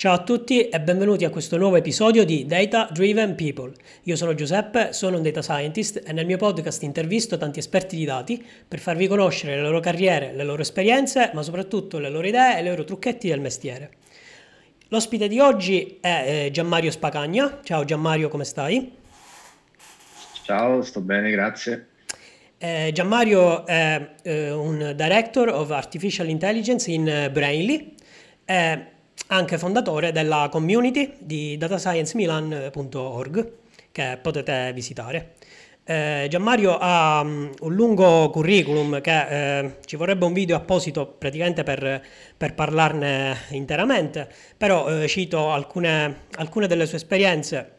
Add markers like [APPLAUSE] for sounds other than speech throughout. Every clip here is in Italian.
Ciao a tutti e benvenuti a questo nuovo episodio di Data Driven People. Io sono Giuseppe, sono un data scientist e nel mio podcast intervisto tanti esperti di dati per farvi conoscere le loro carriere, le loro esperienze, ma soprattutto le loro idee e i loro trucchetti del mestiere. L'ospite di oggi è eh, Gianmario Spacagna. Ciao Gianmario, come stai? Ciao, sto bene, grazie. Eh, Gianmario è eh, un Director of Artificial Intelligence in eh, Brainly, è anche fondatore della community di datasciencemilan.org che potete visitare. Eh, Gianmario ha um, un lungo curriculum che eh, ci vorrebbe un video apposito praticamente per, per parlarne interamente, però eh, cito alcune, alcune delle sue esperienze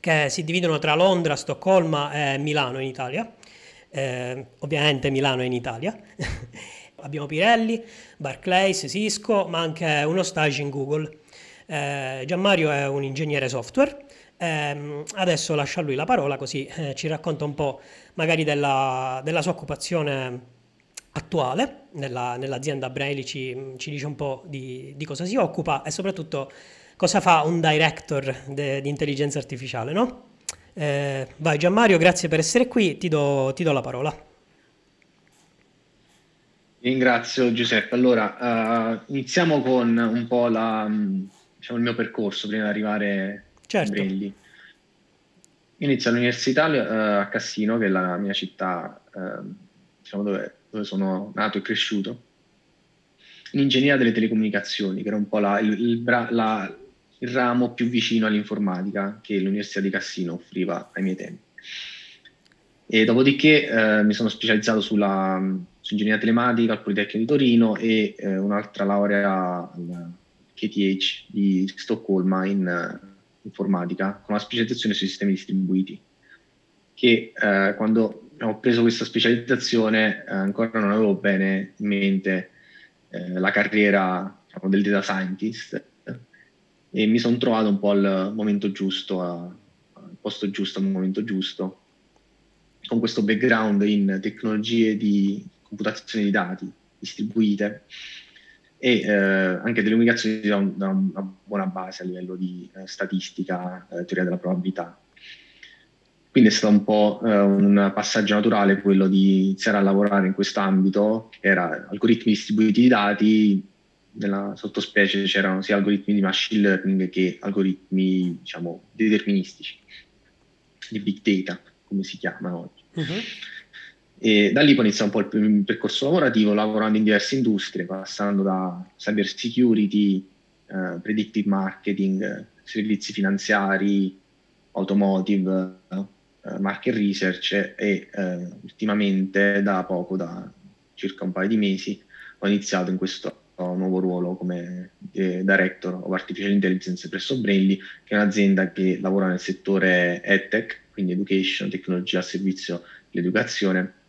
che si dividono tra Londra, Stoccolma e Milano in Italia. Eh, ovviamente Milano in Italia. [LAUGHS] Abbiamo Pirelli, Barclays, Cisco, ma anche uno stage in Google. Eh, Gianmario è un ingegnere software. Eh, adesso lascio a lui la parola così eh, ci racconta un po' magari della, della sua occupazione attuale nella, nell'azienda Braille, ci, ci, dice un po' di, di cosa si occupa e soprattutto cosa fa un director de, di intelligenza artificiale, no? Eh, vai Gianmario, grazie per essere qui, ti do, ti do la parola. Ringrazio Giuseppe. Allora, uh, iniziamo con un po' la, diciamo, il mio percorso prima di arrivare certo. a Brelli. Inizio all'università uh, a Cassino, che è la mia città uh, diciamo dove, dove, sono nato e cresciuto, in ingegneria delle telecomunicazioni, che era un po' la, il, il, la, il ramo più vicino all'informatica che l'Università di Cassino offriva ai miei tempi. E dopodiché eh, mi sono specializzato sulla, su ingegneria telematica al Politecnico di Torino e eh, un'altra laurea al KTH di Stoccolma in uh, informatica con una specializzazione sui sistemi distribuiti che eh, quando ho preso questa specializzazione eh, ancora non avevo bene in mente eh, la carriera diciamo, del data scientist e mi sono trovato un po' al momento giusto, al posto giusto, al momento giusto, con questo background in tecnologie di computazione di dati distribuite e eh, anche telecomunicazioni da, un, da, una buona base a livello di eh, statistica, eh, teoria della probabilità. Quindi è stato un po' eh, un passaggio naturale quello di iniziare a lavorare in questo ambito, che era algoritmi distribuiti di dati, nella sottospecie c'erano sia algoritmi di machine learning che algoritmi, diciamo, deterministici, di big data, come si chiamano oggi. Uh-huh. E da lì poi inizia un po' il percorso lavorativo, lavorando in diverse industrie, passando da cyber security, eh, predictive marketing, servizi finanziari, automotive, eh, market research e eh, ultimamente da poco, da circa un paio di mesi, ho iniziato in questo nuovo ruolo come eh, Director of Artificial Intelligence presso Brainly, che è un'azienda che lavora nel settore EdTech, quindi Education, tecnologia a servizio dell'educazione,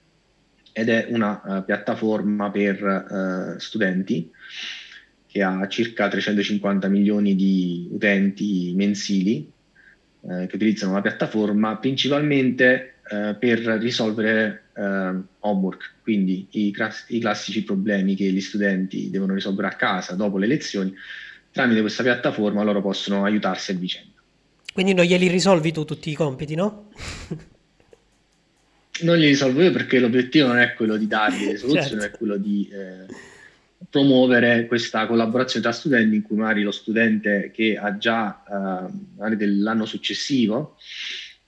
ed è una uh, piattaforma per uh, studenti che ha circa 350 milioni di utenti mensili uh, che utilizzano la piattaforma principalmente per risolvere homework, quindi i, class- i, classici problemi che gli studenti devono risolvere a casa dopo le lezioni, tramite questa piattaforma loro possono aiutarsi a vicenda. Quindi non glieli risolvi tu tutti i compiti, no? [LAUGHS] non li risolvo io perché l'obiettivo non è quello di dargli le [LAUGHS] soluzioni, certo. è quello di eh, promuovere questa collaborazione tra studenti in cui magari lo studente che ha già eh, dell'anno successivo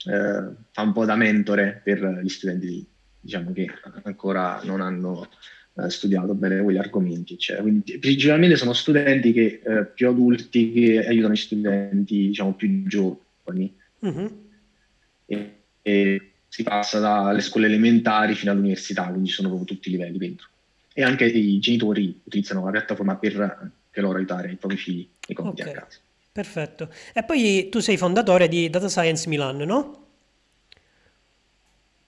eh, fa un po' da mentore per gli studenti diciamo, che ancora non hanno eh, studiato bene quegli argomenti. Eccetera. Quindi, principalmente sono studenti che, eh, più adulti che aiutano i studenti diciamo, più giovani. Mm-hmm. E, e si passa dalle scuole elementari fino all'università, quindi ci sono proprio tutti i livelli dentro. E anche i genitori utilizzano la piattaforma per loro aiutare i propri figli nei compiti okay. a casa. Perfetto. E poi tu sei fondatore di Data Science Milan, no?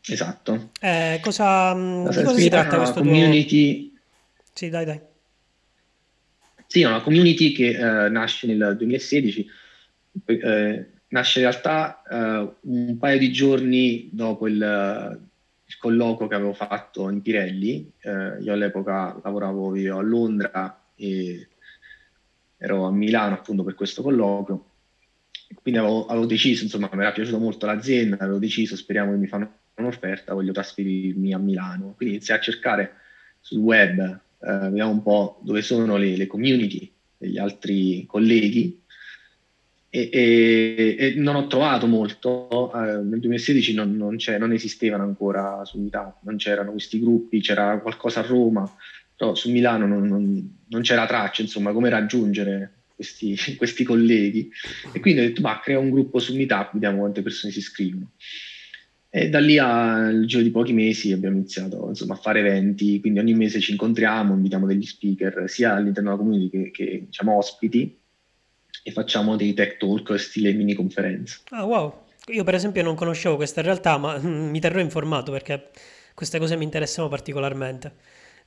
Esatto. Eh, cosa, mm, di cosa si tratta questo community... Tuo... Sì, dai, dai. Sì, è una community che eh, nasce nel 2016, eh, nasce in realtà eh, un paio di giorni dopo il, il, colloquio che avevo fatto in Pirelli. Eh, io all'epoca lavoravo io a Londra e ero a Milano appunto per questo colloquio, quindi avevo, avevo deciso, insomma, mi era piaciuta molto l'azienda, avevo deciso, speriamo che mi fanno un'offerta, voglio trasferirmi a Milano. Quindi iniziai a cercare sul web, eh, vediamo un po' dove sono le, le community degli altri colleghi e, e, e, non ho trovato molto. Eh, nel 2016 non, non, non, esistevano ancora su Meetup, non c'erano questi gruppi, c'era qualcosa a Roma, però su Milano non, non c'era traccia, insomma, come raggiungere questi, [LAUGHS] questi, colleghi. E quindi ho detto, ma crea un gruppo su Meetup, vediamo quante persone si iscrivono. E da lì al giro di pochi mesi abbiamo iniziato insomma, a fare eventi, quindi ogni mese ci incontriamo, invitiamo degli speaker sia all'interno della community che, che diciamo, ospiti e facciamo dei tech talk stile mini conferenze. Ah wow, io per esempio non conoscevo questa realtà ma [LAUGHS] mi terrò informato perché queste cose mi interessano particolarmente.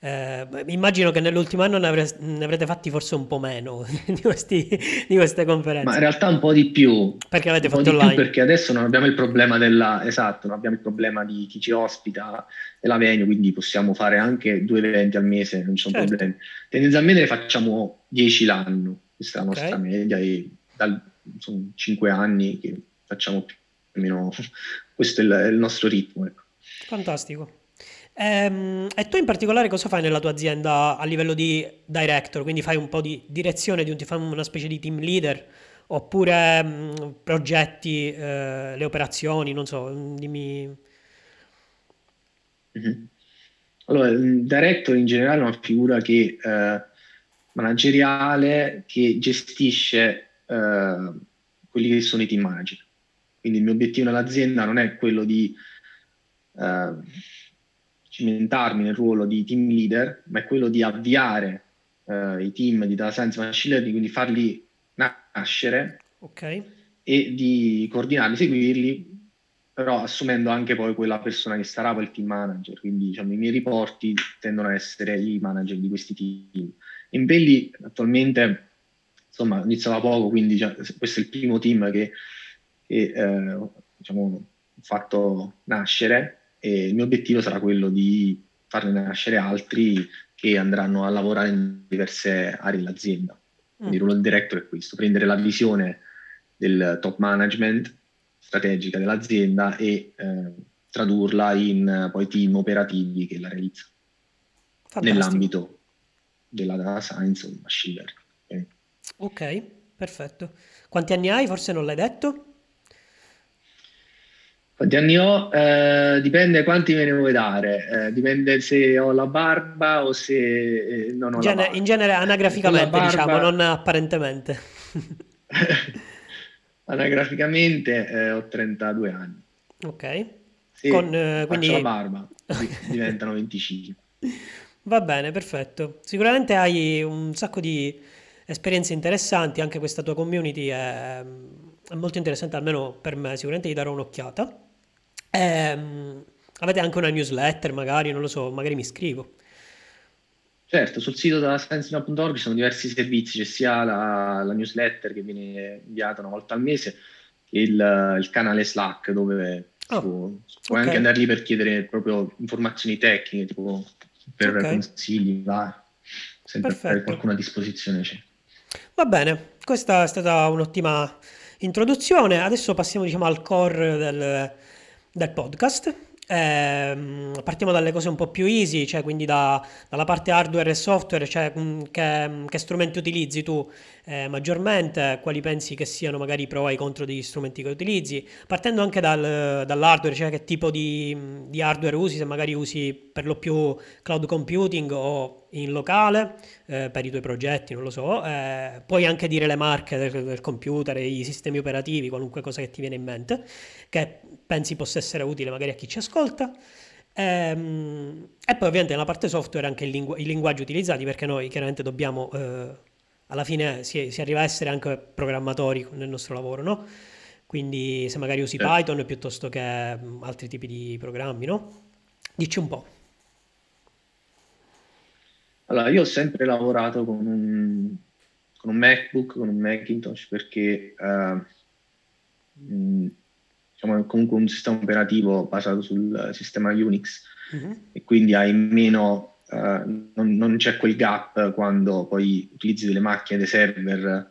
Eh, immagino che nell'ultimo anno ne, avre- ne, avrete fatti forse un po' meno [LAUGHS] di, questi, di, queste conferenze. Ma in realtà un po' di più. Perché avete fatto online? perché adesso non abbiamo il problema della... Esatto, non abbiamo il problema di chi ci ospita e la venue, quindi possiamo fare anche due eventi al mese, non ci sono certo. problemi. Tendenzialmente ne facciamo 10 l'anno, questa è la nostra okay. media e dal, sono 5 anni che facciamo più o meno [LAUGHS] questo è il, è il nostro ritmo. Ecco. Fantastico. Ehm, e tu in particolare cosa fai nella tua azienda a livello di director? Quindi fai un po' di direzione, di un, fai una specie di team leader oppure mh, mm, progetti, eh, le operazioni, non so, mm, dimmi. Mm-hmm. Allora, il director in generale è una figura che, eh, manageriale che gestisce eh, quelli che sono i team manager. Quindi il mio obiettivo nell'azienda non è quello di eh, cimentarmi nel ruolo di team leader, ma è quello di avviare eh, i team di data science machine learning, quindi farli nascere okay. e di coordinarli, seguirli, però assumendo anche poi quella persona che sarà poi il team manager, quindi diciamo, i miei riporti tendono a essere i manager di questi team. In Belli attualmente, insomma, inizia da poco, quindi cioè, questo è il primo team che, che eh, diciamo, ho fatto nascere e il mio obiettivo sarà quello di farne nascere altri che andranno a lavorare in diverse aree dell'azienda. Quindi il ruolo del director è questo, prendere la visione del top management strategica dell'azienda e eh, tradurla in poi team operativi che la realizzano nell'ambito della data science o machine learning. Okay. ok, perfetto. Quanti anni hai? Forse non l'hai detto? Quanti anni ho? Eh, dipende quanti me ne vuoi dare, eh, dipende se ho la barba o se eh, non ho in genere, la In genere anagraficamente, barba... diciamo, non apparentemente. [LAUGHS] anagraficamente eh, ho 32 anni. Ok. Se Con, eh, quindi... la barba, diventano 25. [LAUGHS] Va bene, perfetto. Sicuramente hai un sacco di esperienze interessanti, anche questa tua community è, è molto interessante, almeno per me, sicuramente gli darò un'occhiata. Ehm, avete anche una newsletter, magari, non lo so, magari mi iscrivo. Certo, sul sito della sciencina.org ci sono diversi servizi, c'è sia la, la, newsletter che viene inviata una volta al mese, che il, il canale Slack dove oh, puoi okay. anche andare lì per chiedere proprio informazioni tecniche, tipo per okay. consigli, va. sempre qualcuno a disposizione c'è. Va bene, questa è stata un'ottima introduzione, adesso passiamo diciamo al core del del podcast. Eh, partiamo dalle cose un po' più easy, cioè quindi da, dalla parte hardware e software, cioè mm, che, che strumenti utilizzi tu eh, maggiormente, quali pensi che siano magari i pro e i contro degli strumenti che utilizzi, partendo anche dal, dall'hardware, cioè che tipo di, di, hardware usi, se magari usi per lo più cloud computing o in locale eh, per i tuoi progetti, non lo so, eh, puoi anche dire le marche del, del computer, i sistemi operativi, qualunque cosa che ti viene in mente, che pensi possa essere utile magari a chi ci ascolta. Ehm, e poi ovviamente nella parte software anche lingu- i linguaggi utilizzati perché noi chiaramente dobbiamo, eh, alla fine si, si, arriva a essere anche programmatori nel nostro lavoro, no? Quindi se magari usi. Python piuttosto che mm, altri tipi di programmi, no? Dici un po'. Allora, io ho sempre lavorato con un, con un MacBook, con un Macintosh perché... Uh, mh, diciamo, comunque un sistema operativo basato sul sistema Unix uh-huh. e quindi hai meno uh, non, non, c'è quel gap quando poi utilizzi delle macchine, dei server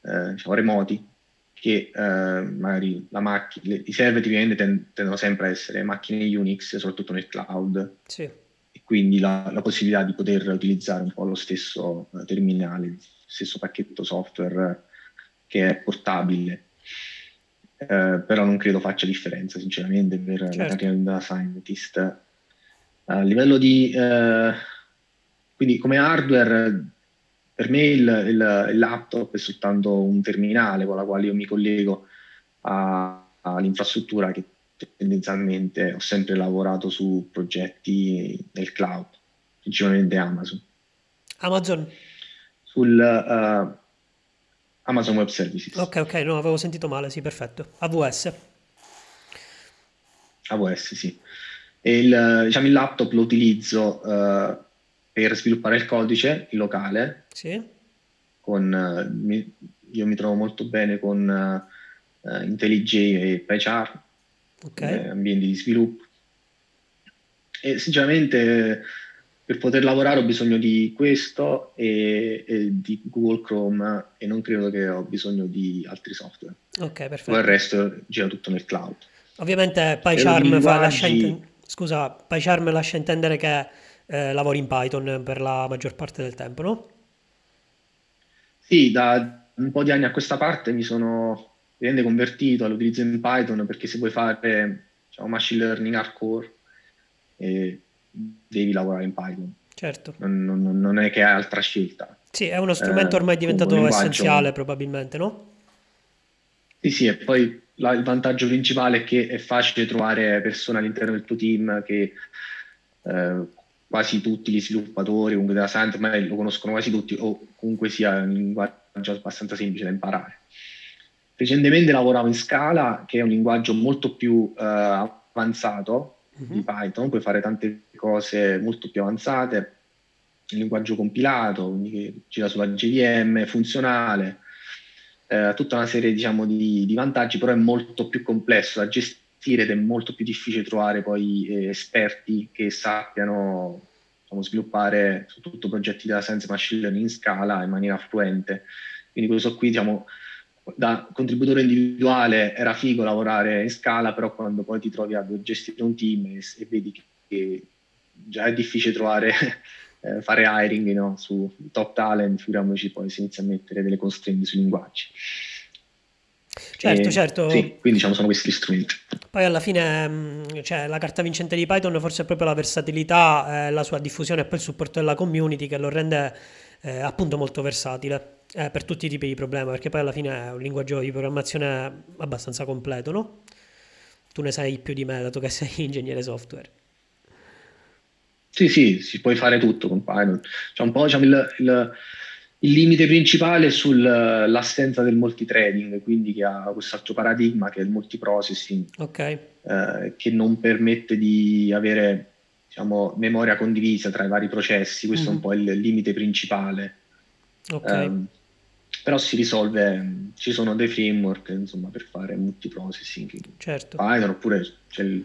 uh, diciamo, remoti, che magari la macchina, i server tipicamente tendono sempre a essere macchine Unix, soprattutto nel cloud. Sì. E quindi la, la, possibilità di poter utilizzare un po' lo stesso terminale, lo stesso pacchetto software che è portabile. Eh, però non credo faccia differenza, sinceramente, per certo. la carriera di data scientist. A livello di... Eh, quindi come hardware, per me il, il, il, laptop è soltanto un terminale con la quale io mi collego a, all'infrastruttura che tendenzialmente ho sempre lavorato su progetti nel cloud, principalmente Amazon. Amazon? Sul, uh, Amazon Web Services. Ok, ok, no, avevo sentito male, sì, perfetto. AWS. AWS, sì. E il, diciamo, il laptop lo utilizzo uh, per sviluppare il codice in locale. Sì. Con, uh, mi, io mi trovo molto bene con IntelliJ e PyCharm, okay. ambienti di sviluppo. E sinceramente per poter lavorare ho bisogno di questo e, e, di Google Chrome e non credo che ho bisogno di altri software. Ok, perfetto. Poi il resto gira tutto nel cloud. Ovviamente PyCharm, linguaggi... lascia, inten- Scusa, PyCharm lascia intendere che eh, lavori in Python per la maggior parte del tempo, no? Sì, da un po' di anni a questa parte mi sono convertito all'utilizzo in Python perché se vuoi fare diciamo, machine learning hardcore eh, devi lavorare in Python. Certo. Non, non, non è che hai altra scelta. Sì, è uno strumento ormai eh, diventato essenziale probabilmente, no? Sì, sì, e poi la, il vantaggio principale è che è facile trovare persone all'interno del tuo team che eh, quasi tutti gli sviluppatori, comunque della science, ormai lo conoscono quasi tutti, o comunque sia un linguaggio abbastanza semplice da imparare. Recentemente lavoravo in Scala, che è un linguaggio molto più eh, avanzato, mm-hmm. di Python, puoi fare tante cose molto più avanzate, il linguaggio compilato, quindi che gira sulla JVM, funzionale, eh, tutta una serie diciamo, di, di, vantaggi, però è molto più complesso da gestire ed è molto più difficile trovare poi eh, esperti che sappiano diciamo, sviluppare soprattutto progetti della science machine learning in scala in maniera fluente. Quindi questo qui diciamo, da contributore individuale era figo lavorare in scala, però quando poi ti trovi a gestire un team e, e vedi che, già è difficile trovare, [LAUGHS] eh, fare hiring no? su top talent, figuriamoci poi si inizia a mettere delle constraint sui linguaggi. Certo, e, certo. Sì, quindi diciamo sono questi strumenti. Poi alla fine mm, cioè, la carta vincente di Python forse è proprio la versatilità, eh, la sua diffusione e poi il supporto della community che lo rende eh, appunto molto versatile eh, per tutti i tipi di problemi, perché poi alla fine è un linguaggio di programmazione abbastanza completo, no? Tu ne sai più di me, dato che sei [LAUGHS] ingegnere software. Sì, sì, si può fare tutto con Python. C'è un po' diciamo, il, il, il, limite principale sull'assenza del multithreading, quindi che ha questo altro paradigma che è il multiprocessing, okay. eh, che non permette di avere diciamo, memoria condivisa tra i vari processi. Questo mm-hmm. è un po' il limite principale. Okay. Um, però si risolve, ci sono dei framework insomma, per fare multiprocessing certo. Python oppure c'è il,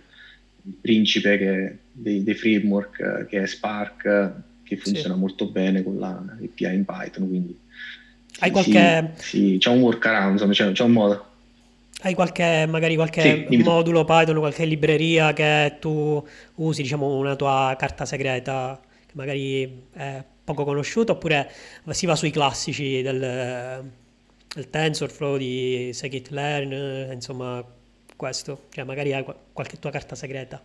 il principe che, dei, dei, framework che è Spark che funziona sì. molto bene con la API in Python quindi hai qualche... Sì, sì, c'è un workaround, insomma, c'è, c'è un modo. Hai qualche, magari qualche sì, modulo Python, qualche libreria che tu usi, diciamo, una tua carta segreta, che magari è poco conosciuto, oppure si va sui classici del, del TensorFlow, di Scikit-learn, insomma questo, cioè magari hai qualche tua carta segreta.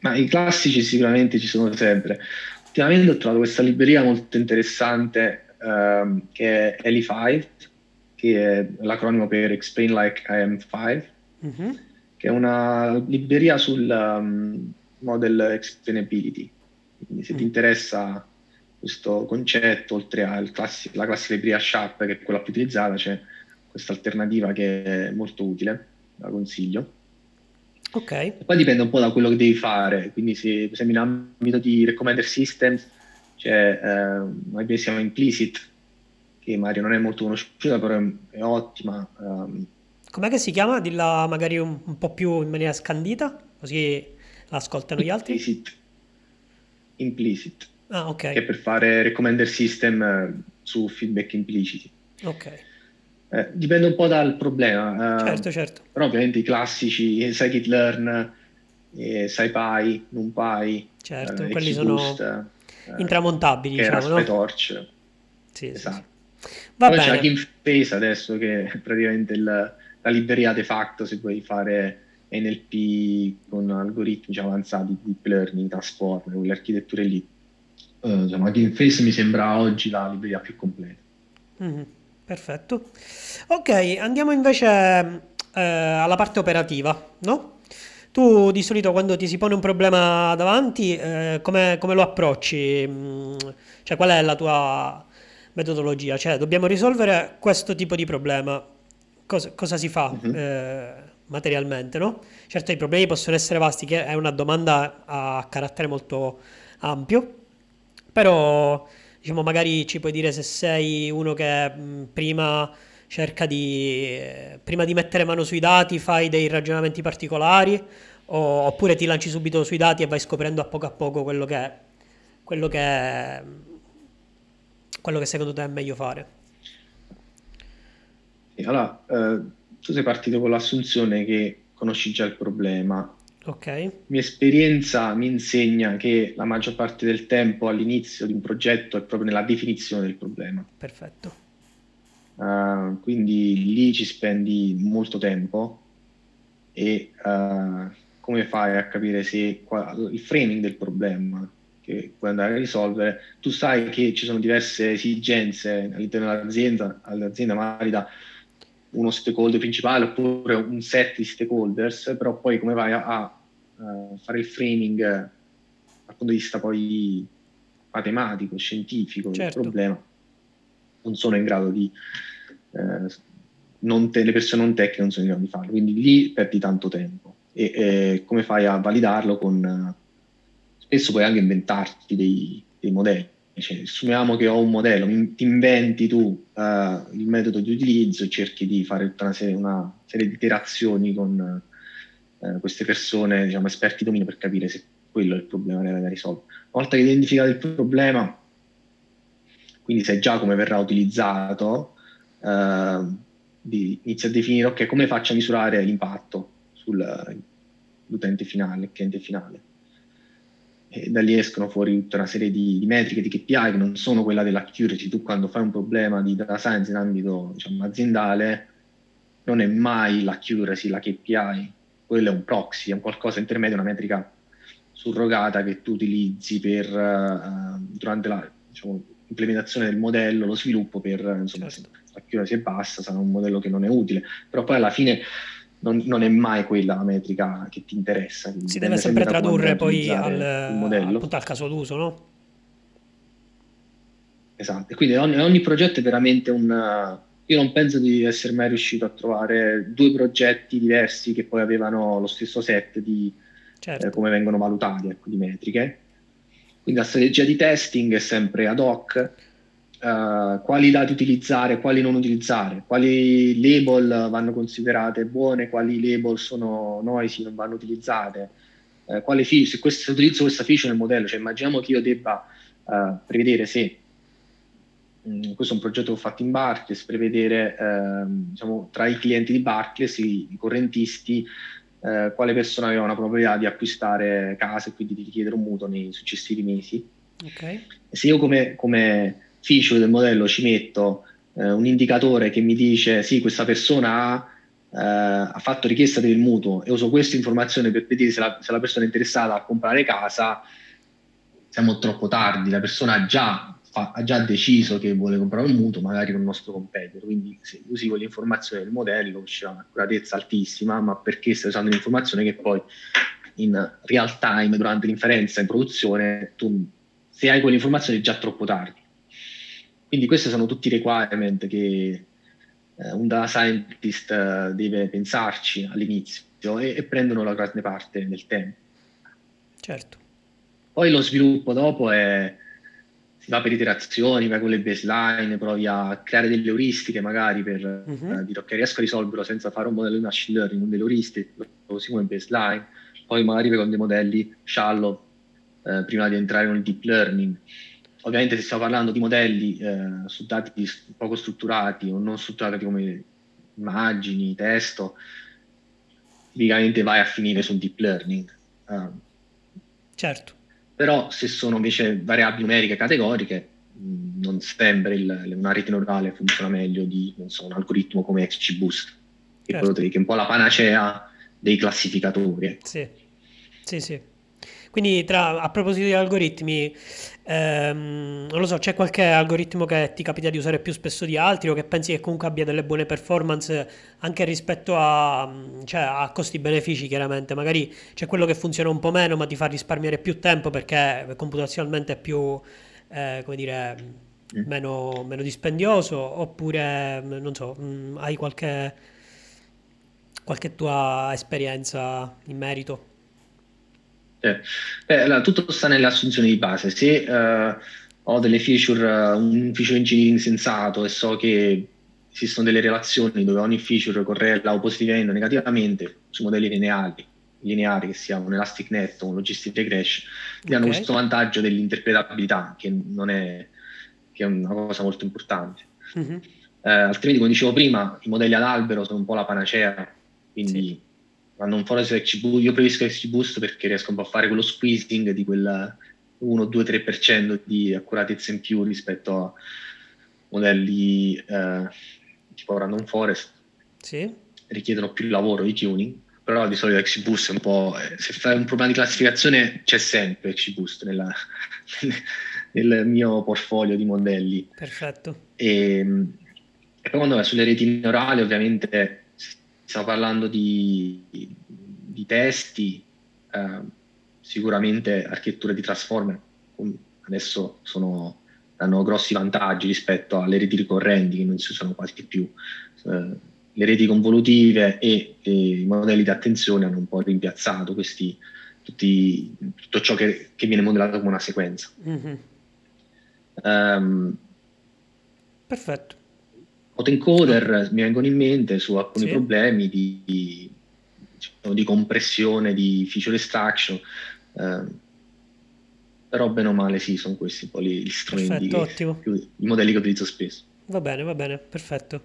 Ma i classici sicuramente ci sono sempre. Ultimamente ho trovato questa libreria molto interessante um, che è Eli5, che è l'acronimo per Explain Like I Am 5, mm-hmm. che è una libreria sul um, model explainability. Quindi se mm. ti interessa questo concetto, oltre alla classica, classica libreria Sharp, che è quella più utilizzata, c'è questa alternativa che è molto utile, la consiglio. Ok. Poi dipende un po' da quello che devi fare, quindi se per esempio in ambito di recommender systems c'è eh, una che si chiama Implicit, che magari non è molto conosciuta, però è, è ottima. Um, Com'è che si chiama? Dilla magari un, un, po' più in maniera scandita, così l'ascoltano gli altri. Implicit implicit, ah, okay. che è per fare recommender system eh, su feedback impliciti. Ok. Eh, dipende un po' dal problema. Eh, certo, certo. Però ovviamente i classici, eh, scikit-learn, eh, SciPy, NumPy, certo, eh, quelli sono eh, intramontabili, diciamo, no? Torch. Sì, esatto. Sì, sì. Va Poi bene. c'è GIMFACE adesso che è [LAUGHS] praticamente il, la libreria de facto se vuoi fare NLP con algoritmi avanzati, deep learning, transformer, quelle architetture lì. Uh, diciamo, GameFace mi sembra oggi la libreria più completa. Mm-hmm. Perfetto. Ok, andiamo invece eh, alla parte operativa, no? Tu di solito quando ti si pone un problema davanti, eh, come, come, lo approcci? Mm, cioè, qual è la tua metodologia? Cioè, dobbiamo risolvere questo tipo di problema. Cosa, cosa si fa mm-hmm. eh, materialmente, no? Certo, i problemi possono essere vasti, che è una domanda a carattere molto ampio, però diciamo, magari ci puoi dire se sei uno che mh, prima cerca di, eh, prima di mettere mano sui dati, fai dei ragionamenti particolari, o, oppure ti lanci subito sui dati e vai scoprendo a poco a poco quello che, quello che, quello che secondo te è meglio fare. Allora, eh, tu sei partito con l'assunzione che conosci già il problema, Ok. Mia esperienza mi insegna che la maggior parte del tempo all'inizio di un progetto è proprio nella definizione del problema. Perfetto. Uh, quindi lì ci spendi molto tempo e uh, come fai a capire se qua, il framing del problema che puoi andare a risolvere, tu sai che ci sono diverse esigenze all'interno dell'azienda, all'azienda magari da uno stakeholder principale oppure un set di stakeholders, però poi come vai a, a uh, fare il framing dal punto di vista poi matematico, scientifico certo. del problema, non sono in grado di, eh, te, le persone non tecniche non sono in grado di farlo, quindi lì perdi tanto tempo. E eh, come fai a validarlo con... spesso puoi anche inventarti dei, dei modelli, cioè, assumiamo che ho un modello, ti inventi tu uh, il metodo di utilizzo e cerchi di fare tutta una serie, una serie di iterazioni con uh, queste persone, diciamo, esperti di dominio per capire se quello è il problema reale da risolvere. Una volta che hai identificato il problema, quindi sai già come verrà utilizzato, uh, di, inizi a definire ok, come faccio a misurare l'impatto sull'utente finale, il cliente finale e da lì escono fuori tutta una serie di, di, metriche, di KPI che non sono quella dell'accuracy. Tu quando fai un problema di data science in ambito diciamo, aziendale non è mai l'accuracy, la KPI, quello è un proxy, è un qualcosa intermedio, una metrica surrogata che tu utilizzi per, uh, durante la diciamo, implementazione del modello, lo sviluppo per, insomma, certo. l'accuracy è bassa, sarà un modello che non è utile, però poi alla fine non, non, è mai quella la metrica che ti interessa. Si deve sempre tradurre poi al, al caso d'uso, no? Esatto, quindi ogni, ogni, progetto è veramente un... Io non penso di essere mai riuscito a trovare due progetti diversi che poi avevano lo stesso set di certo. eh, come vengono valutati, ecco, di metriche. Quindi la strategia di testing è sempre ad hoc, uh, quali dati utilizzare, quali non utilizzare, quali label vanno considerate buone, quali label sono noisy, non vanno utilizzate, uh, quale fi- se, questo, se utilizzo questa feature nel modello, cioè immaginiamo che io debba uh, prevedere se mm, questo è un progetto che ho fatto in Barclays, prevedere ehm, diciamo, tra i clienti di Barclays, i, i correntisti, eh, quale persona aveva una probabilità di acquistare casa e quindi di richiedere un mutuo nei successivi mesi. Okay. Se io come, come feature del modello ci metto eh, un indicatore che mi dice sì, questa persona ha, eh, ha fatto richiesta del mutuo e uso questa informazione per vedere se la, se la, persona è interessata a comprare casa, siamo troppo tardi, la persona ha già, fa, ha già deciso che vuole comprare un mutuo, magari con il nostro competitor, quindi se usi quell'informazione del modello uscirà un'accuratezza altissima, ma perché stai usando un'informazione che poi in real time durante l'inferenza in produzione tu se hai quell'informazione è già troppo tardi quindi questi sono tutti i requirement che eh, un data scientist eh, deve pensarci all'inizio e, e, prendono la grande parte del tempo. Certo. Poi lo sviluppo dopo è, si va per iterazioni, vai con le baseline, provi a creare delle euristiche magari per uh-huh. eh, dire ok riesco a risolverlo senza fare un modello di machine learning, con delle euristiche, lo usi come baseline, poi magari con dei modelli shallow eh, prima di entrare nel deep learning. Ovviamente se stiamo parlando di modelli eh, su dati poco strutturati o non strutturati come immagini, testo, tipicamente vai a finire sul deep learning. Uh, certo. Però se sono invece variabili numeriche categoriche, mh, non sempre il, una rete neurale funziona meglio di so, un algoritmo come XGBoost, che, certo. che è un po' la panacea dei classificatori. Sì, sì, sì. Quindi tra, a proposito di algoritmi, ehm, non lo so, c'è qualche algoritmo che ti capita di usare più spesso di altri o che pensi che comunque abbia delle buone performance anche rispetto a, cioè, a costi-benefici chiaramente? Magari c'è quello che funziona un po' meno ma ti fa risparmiare più tempo perché computazionalmente è più, eh, come dire, mm. meno, meno dispendioso oppure, non so, mm, hai qualche, qualche tua esperienza in merito? Eh, beh, allora, tutto sta nelle assunzioni di base. Se uh, ho delle feature, uh, un feature engineering sensato e so che esistono delle relazioni dove ogni feature correla o positivamente o negativamente su modelli lineari, lineari che sia un Elastic Net o un Logistic Regression, ti hanno questo vantaggio dell'interpretabilità che non è, che è una cosa molto importante. Mm-hmm. Eh, altrimenti, come dicevo prima, i modelli ad albero sono un po' la panacea, quindi sì ma non fuori su XGBoost, io preferisco XGBoost perché riesco un po' a fare quello squeezing di quel 1, 2, 3% di accuratezza in più rispetto a modelli eh, tipo Random Forest. Sì. Richiedono più lavoro di tuning, però di solito XGBoost è un po'... Eh, se fai un problema di classificazione c'è sempre XGBoost nella, [LAUGHS] nel mio portfolio di modelli. Perfetto. E, e poi quando vai sulle reti neurali ovviamente stiamo parlando di, di testi, eh, sicuramente architetture di transformer adesso sono, hanno grossi vantaggi rispetto alle reti ricorrenti che non si usano quasi più. Eh, le reti convolutive e, e, i modelli di attenzione hanno un po' rimpiazzato questi, tutti, tutto ciò che, che, viene modellato come una sequenza. Mm-hmm. Um, Perfetto autoencoder mi vengono in mente su alcuni sì. problemi di, di, diciamo, di, compressione, di feature extraction, eh, però bene o male sì, sono questi poi gli strumenti, Perfetto, che, i modelli che utilizzo spesso. Va bene, va bene, perfetto.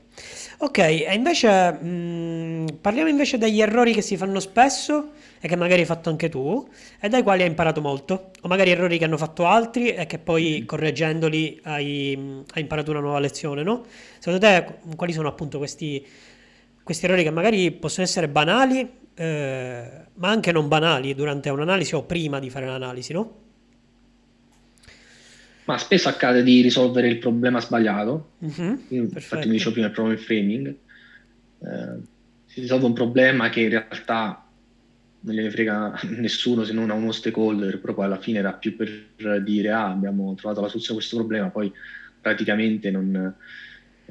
Ok, e invece mh, mm, parliamo invece degli errori che si fanno spesso e che magari hai fatto anche tu e dai quali hai imparato molto, o magari errori che hanno fatto altri e che poi mm. correggendoli hai, hai imparato una nuova lezione, no? Secondo te quali sono appunto questi, questi errori che magari possono essere banali, eh, ma anche non banali durante un'analisi o prima di fare l'analisi, no? Ma spesso accade di risolvere il problema sbagliato, mm-hmm, infatti mi dicevo prima il problem framing, eh, si risolve un problema che in realtà non gliene frega nessuno se non a uno stakeholder, però poi alla fine era più per dire ah abbiamo trovato la soluzione a questo problema, poi praticamente non,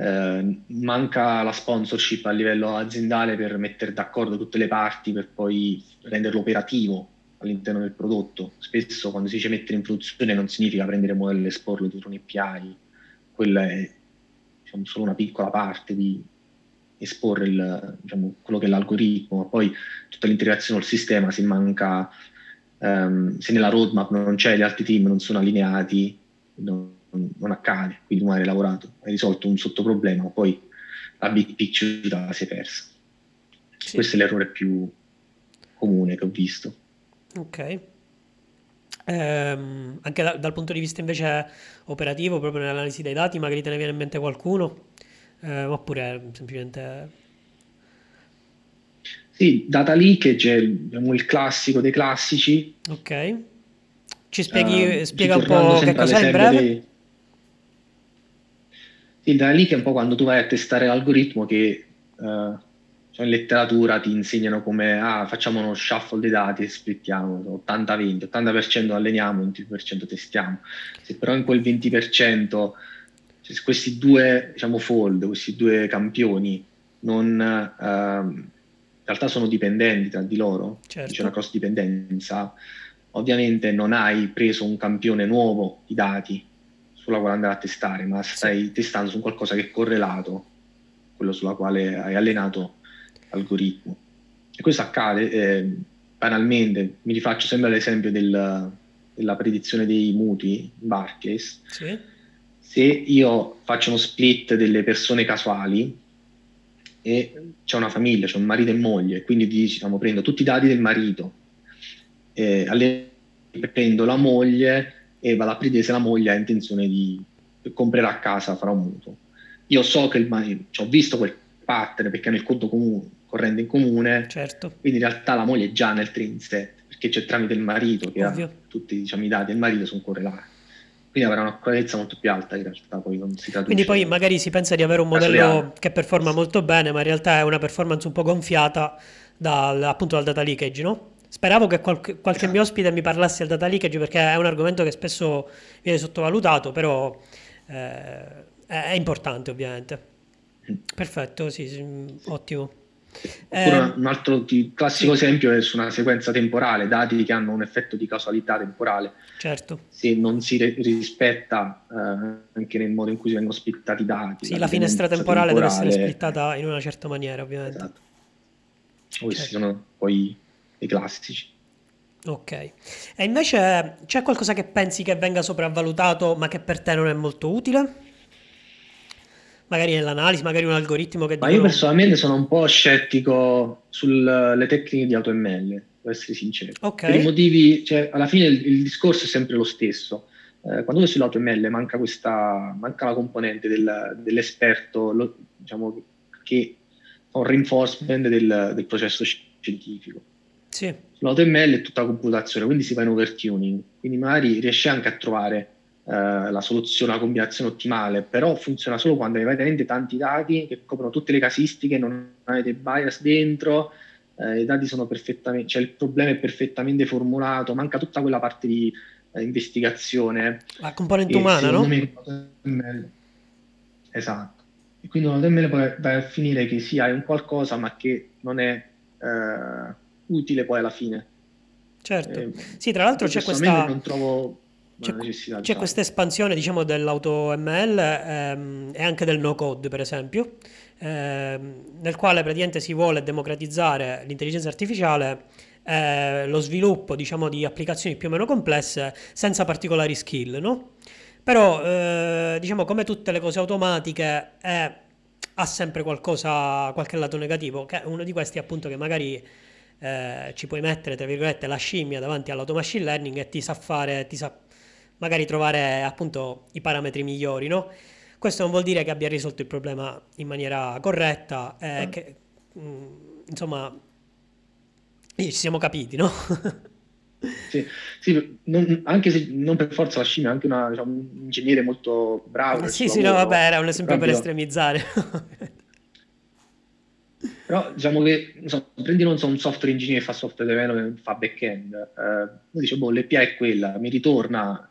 eh, manca la sponsorship a livello aziendale per mettere d'accordo tutte le parti per poi renderlo operativo all'interno del prodotto. Spesso quando si dice mettere in produzione non significa prendere modello e esporlo dietro un API, quella è diciamo, solo una piccola parte di esporre il, diciamo, quello che è l'algoritmo, ma poi tutta l'integrazione al sistema se manca, um, se nella roadmap non c'è, gli altri team non sono allineati, non, non accade, quindi tu hai lavorato, hai risolto un sottoproblema, ma poi la big picture si è persa. Sì. Questo è l'errore più comune che ho visto. Ok. Ehm, anche da, dal punto di vista invece operativo, proprio nell'analisi dei dati, magari te ne viene in mente qualcuno? Eh, oppure semplicemente... Sì, data leakage è diciamo, il classico dei classici. Ok. Ci spieghi, uh, spiega un po' che cos'è in breve? Dei... Sì, data leak è un po' quando tu vai a testare l'algoritmo che... Uh, cioè in letteratura ti insegnano come ah, facciamo uno shuffle dei dati e splittiamo 80-20, 80% alleniamo, 20% testiamo. Se però in quel 20% questi due diciamo, fold, questi due campioni non, uh, in realtà sono dipendenti tra di loro, certo. c'è una cross dipendenza, ovviamente non hai preso un campione nuovo di dati sulla quale andare a testare, ma stai sì. testando su qualcosa che è correlato, quello sulla quale hai allenato algoritmo. E questo accade eh, banalmente, mi rifaccio sempre l'esempio del, della predizione dei mutui, Barclays, sì. Se io faccio uno split delle persone casuali e c'è una famiglia, c'è un marito e moglie, quindi diciamo, prendo tutti i dati del marito, eh, prendo la moglie e vado a vedere se la moglie ha intenzione di comprare a casa, farà un mutuo. Io so che il marito, cioè, ho visto quel pattern perché hanno il conto comune, corrente in comune, certo. quindi in realtà la moglie è già nel train set, perché c'è tramite il marito che Ovvio. ha tutti diciamo, i dati del marito sono correlati. Quindi avrà un'accuratezza molto più alta in realtà, poi non si traduce. Quindi poi magari si pensa di avere un modello che performa molto bene, ma in realtà è una performance un po' gonfiata dal, appunto dal data leakage, no? Speravo che qualche, qualche esatto. mio ospite mi parlasse del data leakage perché è un argomento che spesso viene sottovalutato, però eh, è importante ovviamente. Mm. Perfetto, sì, sì ottimo. Eh, un altro classico esempio è su una sequenza temporale, dati che hanno un effetto di causalità temporale. Certo. Se non si re- rispetta eh, anche nel modo in cui si vengono splittati i dati. Sì, la, la finestra temporale, temporale, deve essere splittata in una certa maniera, ovviamente. Esatto. Questi certo. sono poi i classici. Ok, e invece c'è qualcosa che pensi che venga sopravvalutato ma che per te non è molto utile? Magari nell'analisi, magari un algoritmo che... Ma io personalmente sono un po' scettico sulle tecniche di AutoML, devo essere sincero. Ok. Per i motivi, cioè, alla fine il, il, discorso è sempre lo stesso. Eh, quando usi l'AutoML manca, questa, manca la componente del, dell'esperto, lo, diciamo, che fa un reinforcement del, del processo scientifico. Sì. L'AutoML è tutta computazione, quindi si fa in overtuning, quindi magari riesci anche a trovare uh, la soluzione, la combinazione ottimale, però funziona solo quando hai veramente tanti dati che coprono tutte le casistiche, non avete bias dentro, uh, i dati sono perfettamente, cioè il problema è perfettamente formulato, manca tutta quella parte di uh, investigazione. La componente umana, no? Me, esatto. E quindi l'AutoML poi va a finire che sì, hai un qualcosa, ma che non è utile poi alla fine. Certo, eh, sì, tra l'altro c'è questa... Non trovo c'è, c'è questa espansione diciamo dell'auto-ML ehm, e anche del no-code per esempio, ehm, nel quale praticamente si vuole democratizzare l'intelligenza artificiale eh, lo sviluppo diciamo di applicazioni più o meno complesse senza particolari skill, no? Però eh, diciamo come tutte le cose automatiche è, ha sempre qualcosa, qualche lato negativo, che uno di questi appunto che magari eh, ci puoi mettere, tra virgolette, la scimmia davanti all'automachine learning e ti sa fare, ti sa magari trovare appunto i parametri migliori, no? Questo non vuol dire che abbia risolto il problema in maniera corretta, eh, mm. che, mh, mm, insomma, ci siamo capiti, no? Sì, sì non, anche se non per forza la scimmia, anche una, diciamo, un ingegnere molto bravo. Sì, sì, lavoro, no, vabbè, era un esempio per estremizzare. Però diciamo che, non so, prendi non so, un software engineer che fa software development, fa back-end, eh, dice, boh, l'API è quella, mi ritorna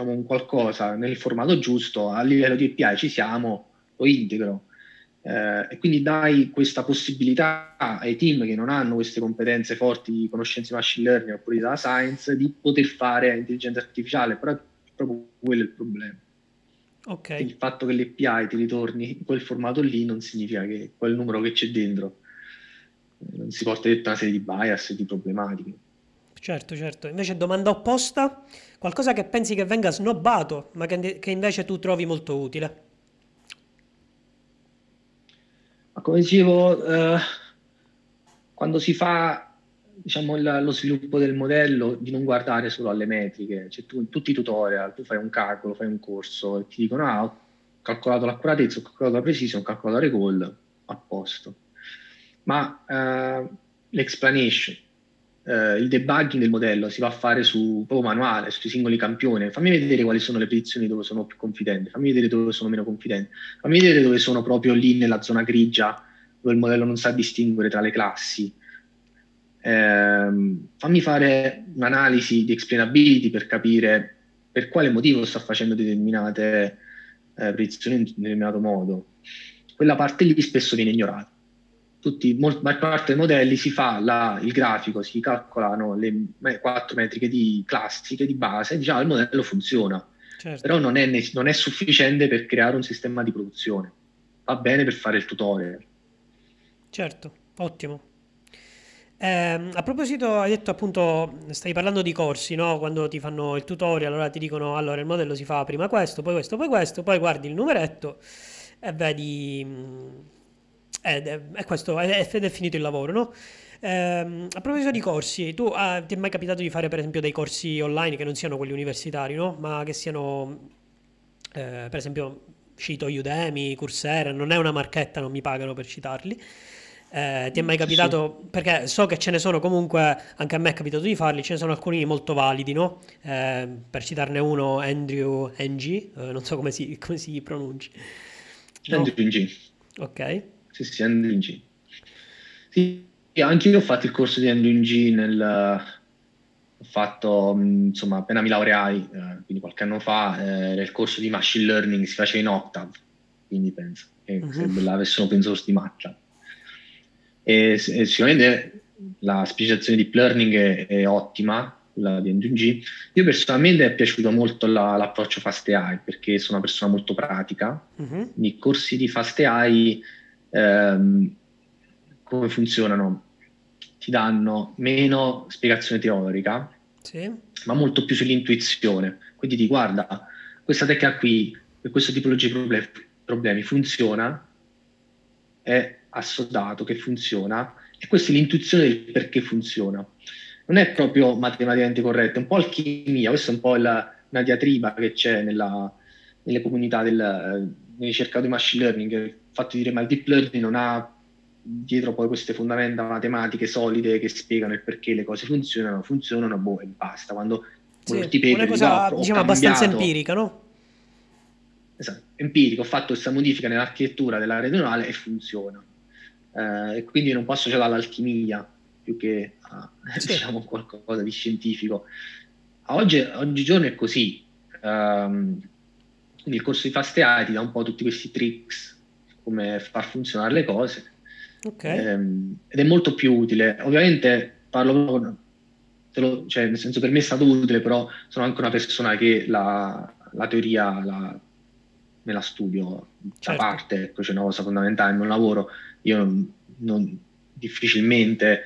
diciamo, un qualcosa nel formato giusto, a livello di API ci siamo, lo integro. Eh, e quindi dai questa possibilità ai team che non hanno queste competenze forti di conoscenze machine learning oppure di data science di poter fare intelligenza artificiale, però è proprio quello il problema. Okay. Il fatto che l'API ti ritorni in quel formato lì non significa che quel numero che c'è dentro non si porta dietro una serie di bias e di problematiche. Certo, certo. Invece domanda opposta, qualcosa che pensi che venga snobbato, ma che, che invece tu trovi molto utile? Ma come dicevo, eh, quando si fa diciamo, il, lo sviluppo del modello di non guardare solo alle metriche, cioè tu in tutti i tutorial, tu fai un calcolo, fai un corso e ti dicono ah, ho calcolato l'accuratezza, ho calcolato la precisione, ho calcolato la recall, a posto. Ma eh, l'explanation, eh, il debugging del modello si va a fare su proprio manuale, sui singoli campioni. Fammi vedere quali sono le posizioni dove sono più confidente, fammi vedere dove sono meno confidente, fammi vedere dove sono proprio lì nella zona grigia, dove il modello non sa distinguere tra le classi ehm, fammi fare un'analisi di explainability per capire per quale motivo sta facendo determinate eh, predizioni in determinato modo. Quella parte lì spesso viene ignorata. Tutti, molta parte dei modelli si fa la, il grafico, si calcolano le quattro metriche di classiche di base diciamo il modello funziona. Certo. Però non è, non è sufficiente per creare un sistema di produzione. Va bene per fare il tutorial. Certo, ottimo. Eh, a proposito, hai detto appunto, stai parlando di corsi, no? Quando ti fanno il tutorial, allora ti dicono, allora il modello si fa prima questo, poi questo, poi questo, poi guardi il numeretto e vedi... Ed è, è questo, ed è, è finito il lavoro, no? Eh, a proposito di corsi, tu ah, ti è mai capitato di fare per esempio dei corsi online che non siano quelli universitari, no? Ma che siano, eh, per esempio, cito Udemy, Coursera, non è una marchetta, non mi pagano per citarli. Eh, ti è mai capitato? Sì. Perché so che ce ne sono comunque, anche a me è capitato di farli, ce ne sono alcuni molto validi, no? Eh, per citarne uno, Andrew NG, eh, non so come si, come si pronunci. No? Andrew NG. Ok. Sì, sì, Andrew NG. Sì, anche io ho fatto il corso di Andrew NG nel... Ho fatto, insomma, appena mi laureai, eh, quindi qualche anno fa, eh, era il corso di Machine Learning, si faceva in Octave, quindi penso che uh-huh. se l'avessero pensato di MATLAB e, e sicuramente la specializzazione di deep learning è, è ottima, quella di NG. Io personalmente è piaciuto molto la, l'approccio Fast AI perché sono una persona molto pratica. Uh-huh. I corsi di Fast AI ehm, come funzionano? Ti danno meno spiegazione teorica, sì. ma molto più sull'intuizione. Quindi ti guarda, questa tecnica qui, per questo tipologia di problemi, problemi funziona, è assodato che funziona e questa è l'intuizione del perché funziona. Non è proprio matematicamente corretto, è un po' alchimia, questa è un po' la, una diatriba che c'è nella, nelle comunità del, nei ricercatori di machine learning, fatto di dire ma il deep learning non ha dietro poi queste fondamenta matematiche solide che spiegano il perché le cose funzionano, funzionano, boh, e basta. Quando sì, una cosa diciamo abbastanza empirica, no? Esatto, empirico, ho fatto questa modifica nell'architettura della rete neurale e funziona eh, e quindi non posso associarla all'alchimia più che a [LAUGHS] sì. diciamo, qualcosa di scientifico. Oggi, oggigiorno è così, um, quindi il corso di Fast AI ti dà un po' tutti questi tricks, come far funzionare le cose, okay. um, ed è molto più utile. Ovviamente parlo lo, cioè, nel senso per me è stato utile, però sono anche una persona che la, la teoria la, me la studio certo. da parte, ecco, c'è una cosa fondamentale nel mio lavoro io non, non difficilmente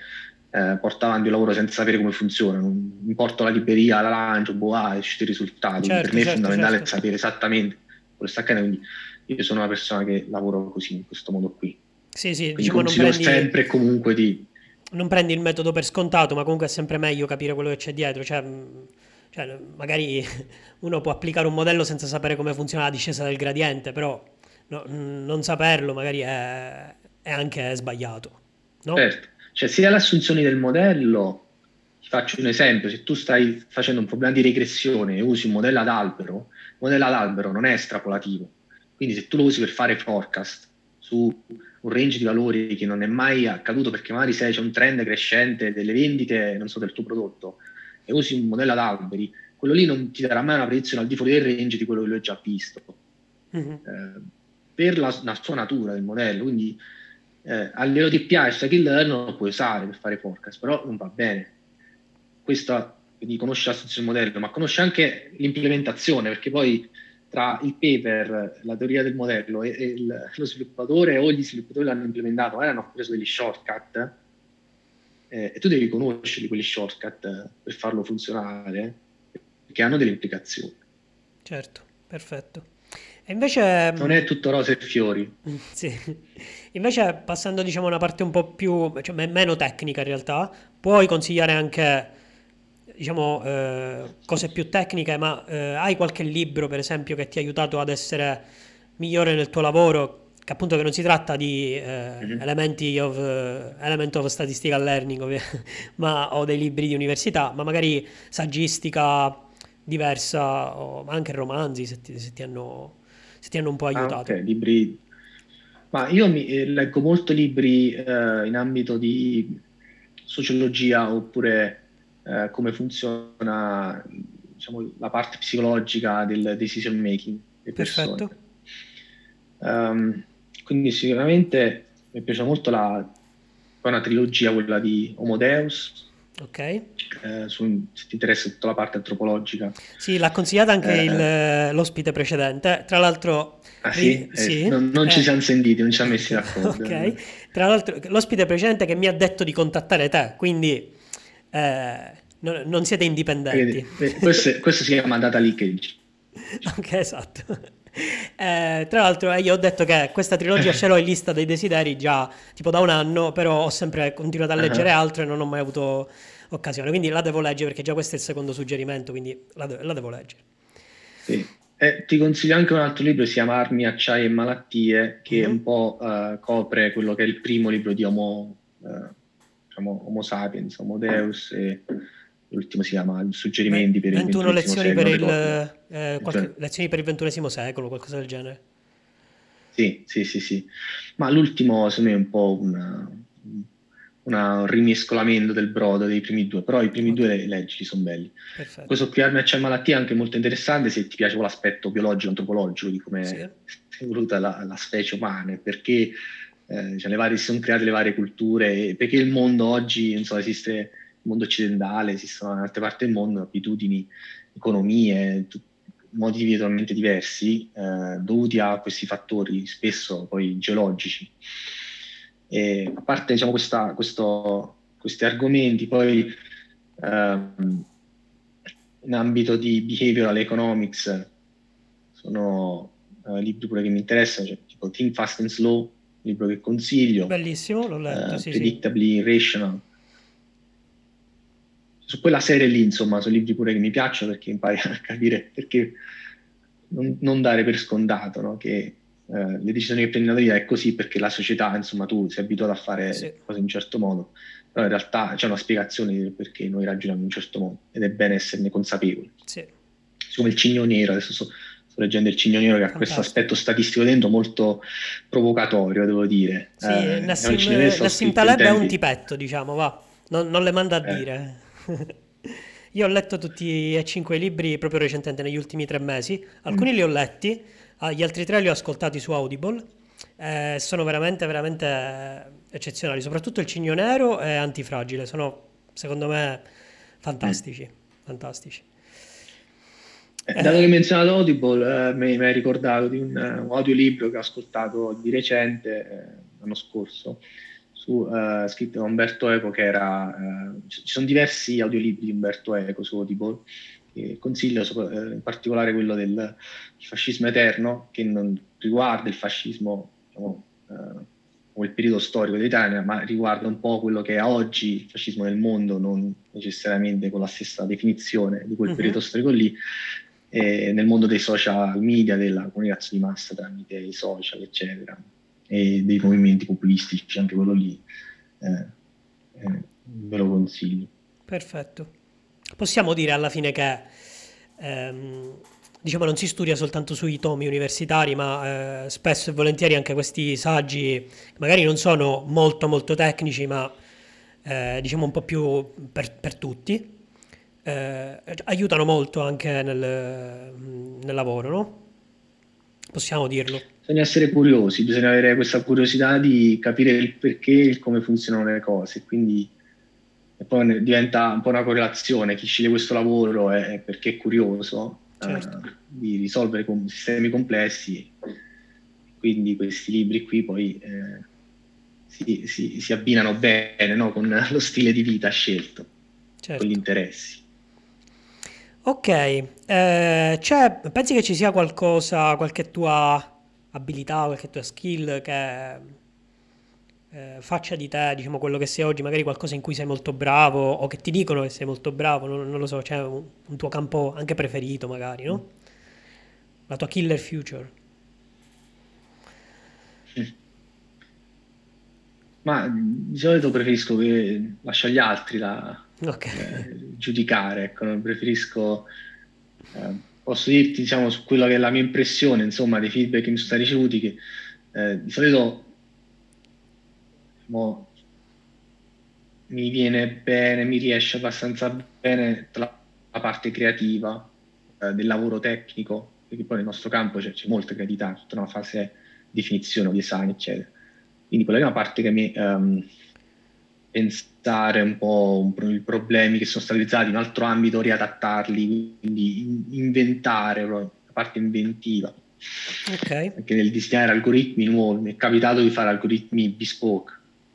eh, porto avanti un lavoro senza sapere come funziona, non mi porto la libreria, la lancio, boh, ah, uscito il risultato. Certo, per me certo, è fondamentale certo. sapere esattamente quello che sta accadendo, quindi io sono una persona che lavoro così, in questo modo qui. Sì, sì, diciamo non prendi... sempre comunque di... Non prendi il metodo per scontato, ma comunque è sempre meglio capire quello che c'è dietro, cioè, cioè magari [LAUGHS] uno può applicare un modello senza sapere come funziona la discesa del gradiente, però no, non saperlo magari è, è anche sbagliato. No? Certo, cioè sia l'assunzione del modello, ti faccio un esempio, se tu stai facendo un problema di regressione e usi un modello ad albero, il modello ad albero non è estrapolativo, quindi se tu lo usi per fare forecast su un range di valori che non è mai accaduto perché magari se c'è un trend crescente delle vendite, non so, del tuo prodotto, e usi un modello ad alberi, quello lì non ti darà mai una predizione al di fuori del range di quello che lui ha già visto. Mm-hmm. Eh, per la, la, sua natura del modello, quindi eh, a livello di PA e learn lo puoi usare per fare forecast, però non va bene. Questo quindi conosce la del modello, ma conosce anche l'implementazione, perché poi tra il paper, la teoria del modello e, e il, lo sviluppatore o gli sviluppatori l'hanno implementato, magari hanno preso degli shortcut eh, e tu devi conoscerli quegli shortcut per farlo funzionare, perché hanno delle implicazioni. Certo, perfetto. E invece... Non è tutto rose e fiori. [LAUGHS] Sì. Invece, passando diciamo a una parte un po' più, cioè meno tecnica in realtà, puoi consigliare anche, diciamo, eh, cose più tecniche, ma eh, hai qualche libro, per esempio, che ti ha aiutato ad essere migliore nel tuo lavoro, che appunto che non si tratta di eh, mm-hmm. elementi of, element of statistical learning, ovvia, [LAUGHS] ma, o dei libri di università, ma magari saggistica diversa, o anche romanzi, se ti, se ti hanno se ti hanno un po' aiutato. Ah, ok, libri. Ma io mi, eh, leggo molto libri eh, in ambito di sociologia oppure eh, come funziona diciamo, la parte psicologica del decision making. Perfetto. Um, quindi sicuramente mi piace molto la, una trilogia, quella di Homo Deus, Ok. Eh, su, se ti interessa tutta la parte antropologica. Sì, l'ha consigliata anche eh, il, l'ospite precedente. Tra l'altro... Ah sì? Eh, sì. Non, non ci eh. siamo sentiti, non ci siamo messi [LAUGHS] d'accordo. ok. Tra l'altro l'ospite precedente che mi ha detto di contattare te, quindi eh, no, non siete indipendenti. Vedi, questo, questo si chiama data leakage. ok, esatto. Eh, tra l'altro eh, io ho detto che questa trilogia ce l'ho in lista dei desideri già tipo da un anno, però ho sempre continuato a leggere uh-huh. altro e non ho mai avuto occasione, quindi la devo leggere perché già questo è il secondo suggerimento, quindi la, de- la devo leggere. Sì. Eh, ti consiglio anche un altro libro, si chiama Armi, Acciai e Malattie, che mm-hmm. un po' uh, copre quello che è il primo libro di Homo, uh, diciamo, Homo sapiens, Homo Deus e l'ultimo si chiama Suggerimenti per il 21 lezioni per il, eh, qualche, cioè, lezioni per il ventunesimo secolo, qualcosa del genere. Sì, sì, sì, sì. Ma l'ultimo secondo me è un po' una, una, un rimescolamento del brodo dei primi due, però i primi okay. due leggi sono belli. Perfetto. Questo qui Arme c'è malattia è anche molto interessante se ti piace l'aspetto biologico, antropologico di come sì. è evoluta la, la, specie umana, perché eh, cioè, varie, si sono create le varie culture, perché il mondo oggi, so, esiste mondo occidentale, esistono in altre parti del mondo abitudini, economie, t- vita totalmente diversi, eh, dovuti a questi fattori spesso poi geologici. E a parte diciamo, questa, questo, questi argomenti, poi ehm, in ambito di behavioral economics sono eh, libri pure che mi interessano, cioè, tipo Think Fast and Slow, libro che consiglio. Bellissimo, l'ho letto, eh, sì, Predictably sì. Rational su quella serie lì, insomma, sono libri pure che mi piacciono perché impari a capire perché non, non dare per scontato no? che eh, le decisioni che prendi nella vita è così perché la società, insomma, tu sei abituato a fare sì. cose in un certo modo, però in realtà c'è una spiegazione perché noi ragioniamo in un certo modo ed è bene esserne consapevoli. Sì. Come il cigno nero, adesso so, sto leggendo il cigno nero che ha questo aspetto statistico dentro molto provocatorio, devo dire. Sì, eh, Nassim, Nassim Taleb è un tipetto, diciamo, va, non, non le manda a eh. dire. [LAUGHS] Io ho letto tutti e cinque i libri proprio recentemente, negli ultimi tre mesi. Alcuni mm. li ho letti, ah, gli altri tre li ho ascoltati su Audible. Eh, sono veramente, veramente eccezionali. Soprattutto il Cigno Nero e Antifragile. Sono, secondo me, fantastici. Mm. fantastici. Eh, dato che hai menzionato Audible, eh, mi, mi hai ricordato di un, un audiolibro che ho ascoltato di recente, eh, l'anno scorso, su, uh, scritto da Umberto Eco che era... Uh, ci sono diversi audiolibri di Umberto Eco su Audible, che consiglio uh, in particolare quello del fascismo eterno, che non riguarda il fascismo diciamo, o il periodo storico dell'Italia, ma riguarda un po' quello che è oggi il fascismo nel mondo, non necessariamente con la stessa definizione di quel uh-huh. periodo storico lì, nel mondo dei social media, della comunicazione di massa tramite i social, eccetera e dei movimenti populistici, anche quello lì, eh, eh, ve lo consiglio. Perfetto. Possiamo dire alla fine che ehm, diciamo non si studia soltanto sui tomi universitari, ma eh, spesso e volentieri anche questi saggi magari non sono molto molto tecnici, ma eh, diciamo un po' più per, per tutti. Eh, aiutano molto anche nel, nel lavoro, no? Possiamo dirlo bisogna essere curiosi, bisogna avere questa curiosità di capire il perché e il come funzionano le cose, quindi e poi diventa un po' una correlazione, chi sceglie questo lavoro è perché è curioso certo. uh, di risolvere com- sistemi complessi, quindi questi libri qui poi eh, si, si, si, abbinano bene no? con lo stile di vita scelto, certo. con gli interessi. Ok, eh, pensi che ci sia qualcosa, qualche tua abilità, qualche tua skill che eh, faccia di te, diciamo, quello che sei oggi, magari qualcosa in cui sei molto bravo o che ti dicono che sei molto bravo, non, non lo so, c'è un, un, tuo campo anche preferito magari, no? La tua killer future. Ma di solito preferisco che lascio agli altri la, okay. eh, giudicare, ecco, non preferisco... Eh, posso dirti, diciamo, su quella che è la mia impressione, insomma, dei feedback che mi sono stati ricevuti, che eh, di solito diciamo, mi viene bene, mi riesce abbastanza bene la, la parte creativa eh, del lavoro tecnico, perché poi nel nostro campo c'è, c'è molta creatività, tutta una fase di definizione, design, eccetera. Quindi quella è una parte che mi, um, pensare un po' i problemi che sono stati realizzati in un altro ambito, riadattarli, quindi inventare la parte inventiva. Okay. Anche nel disegnare algoritmi nuovi, mi è capitato di fare algoritmi bespoke,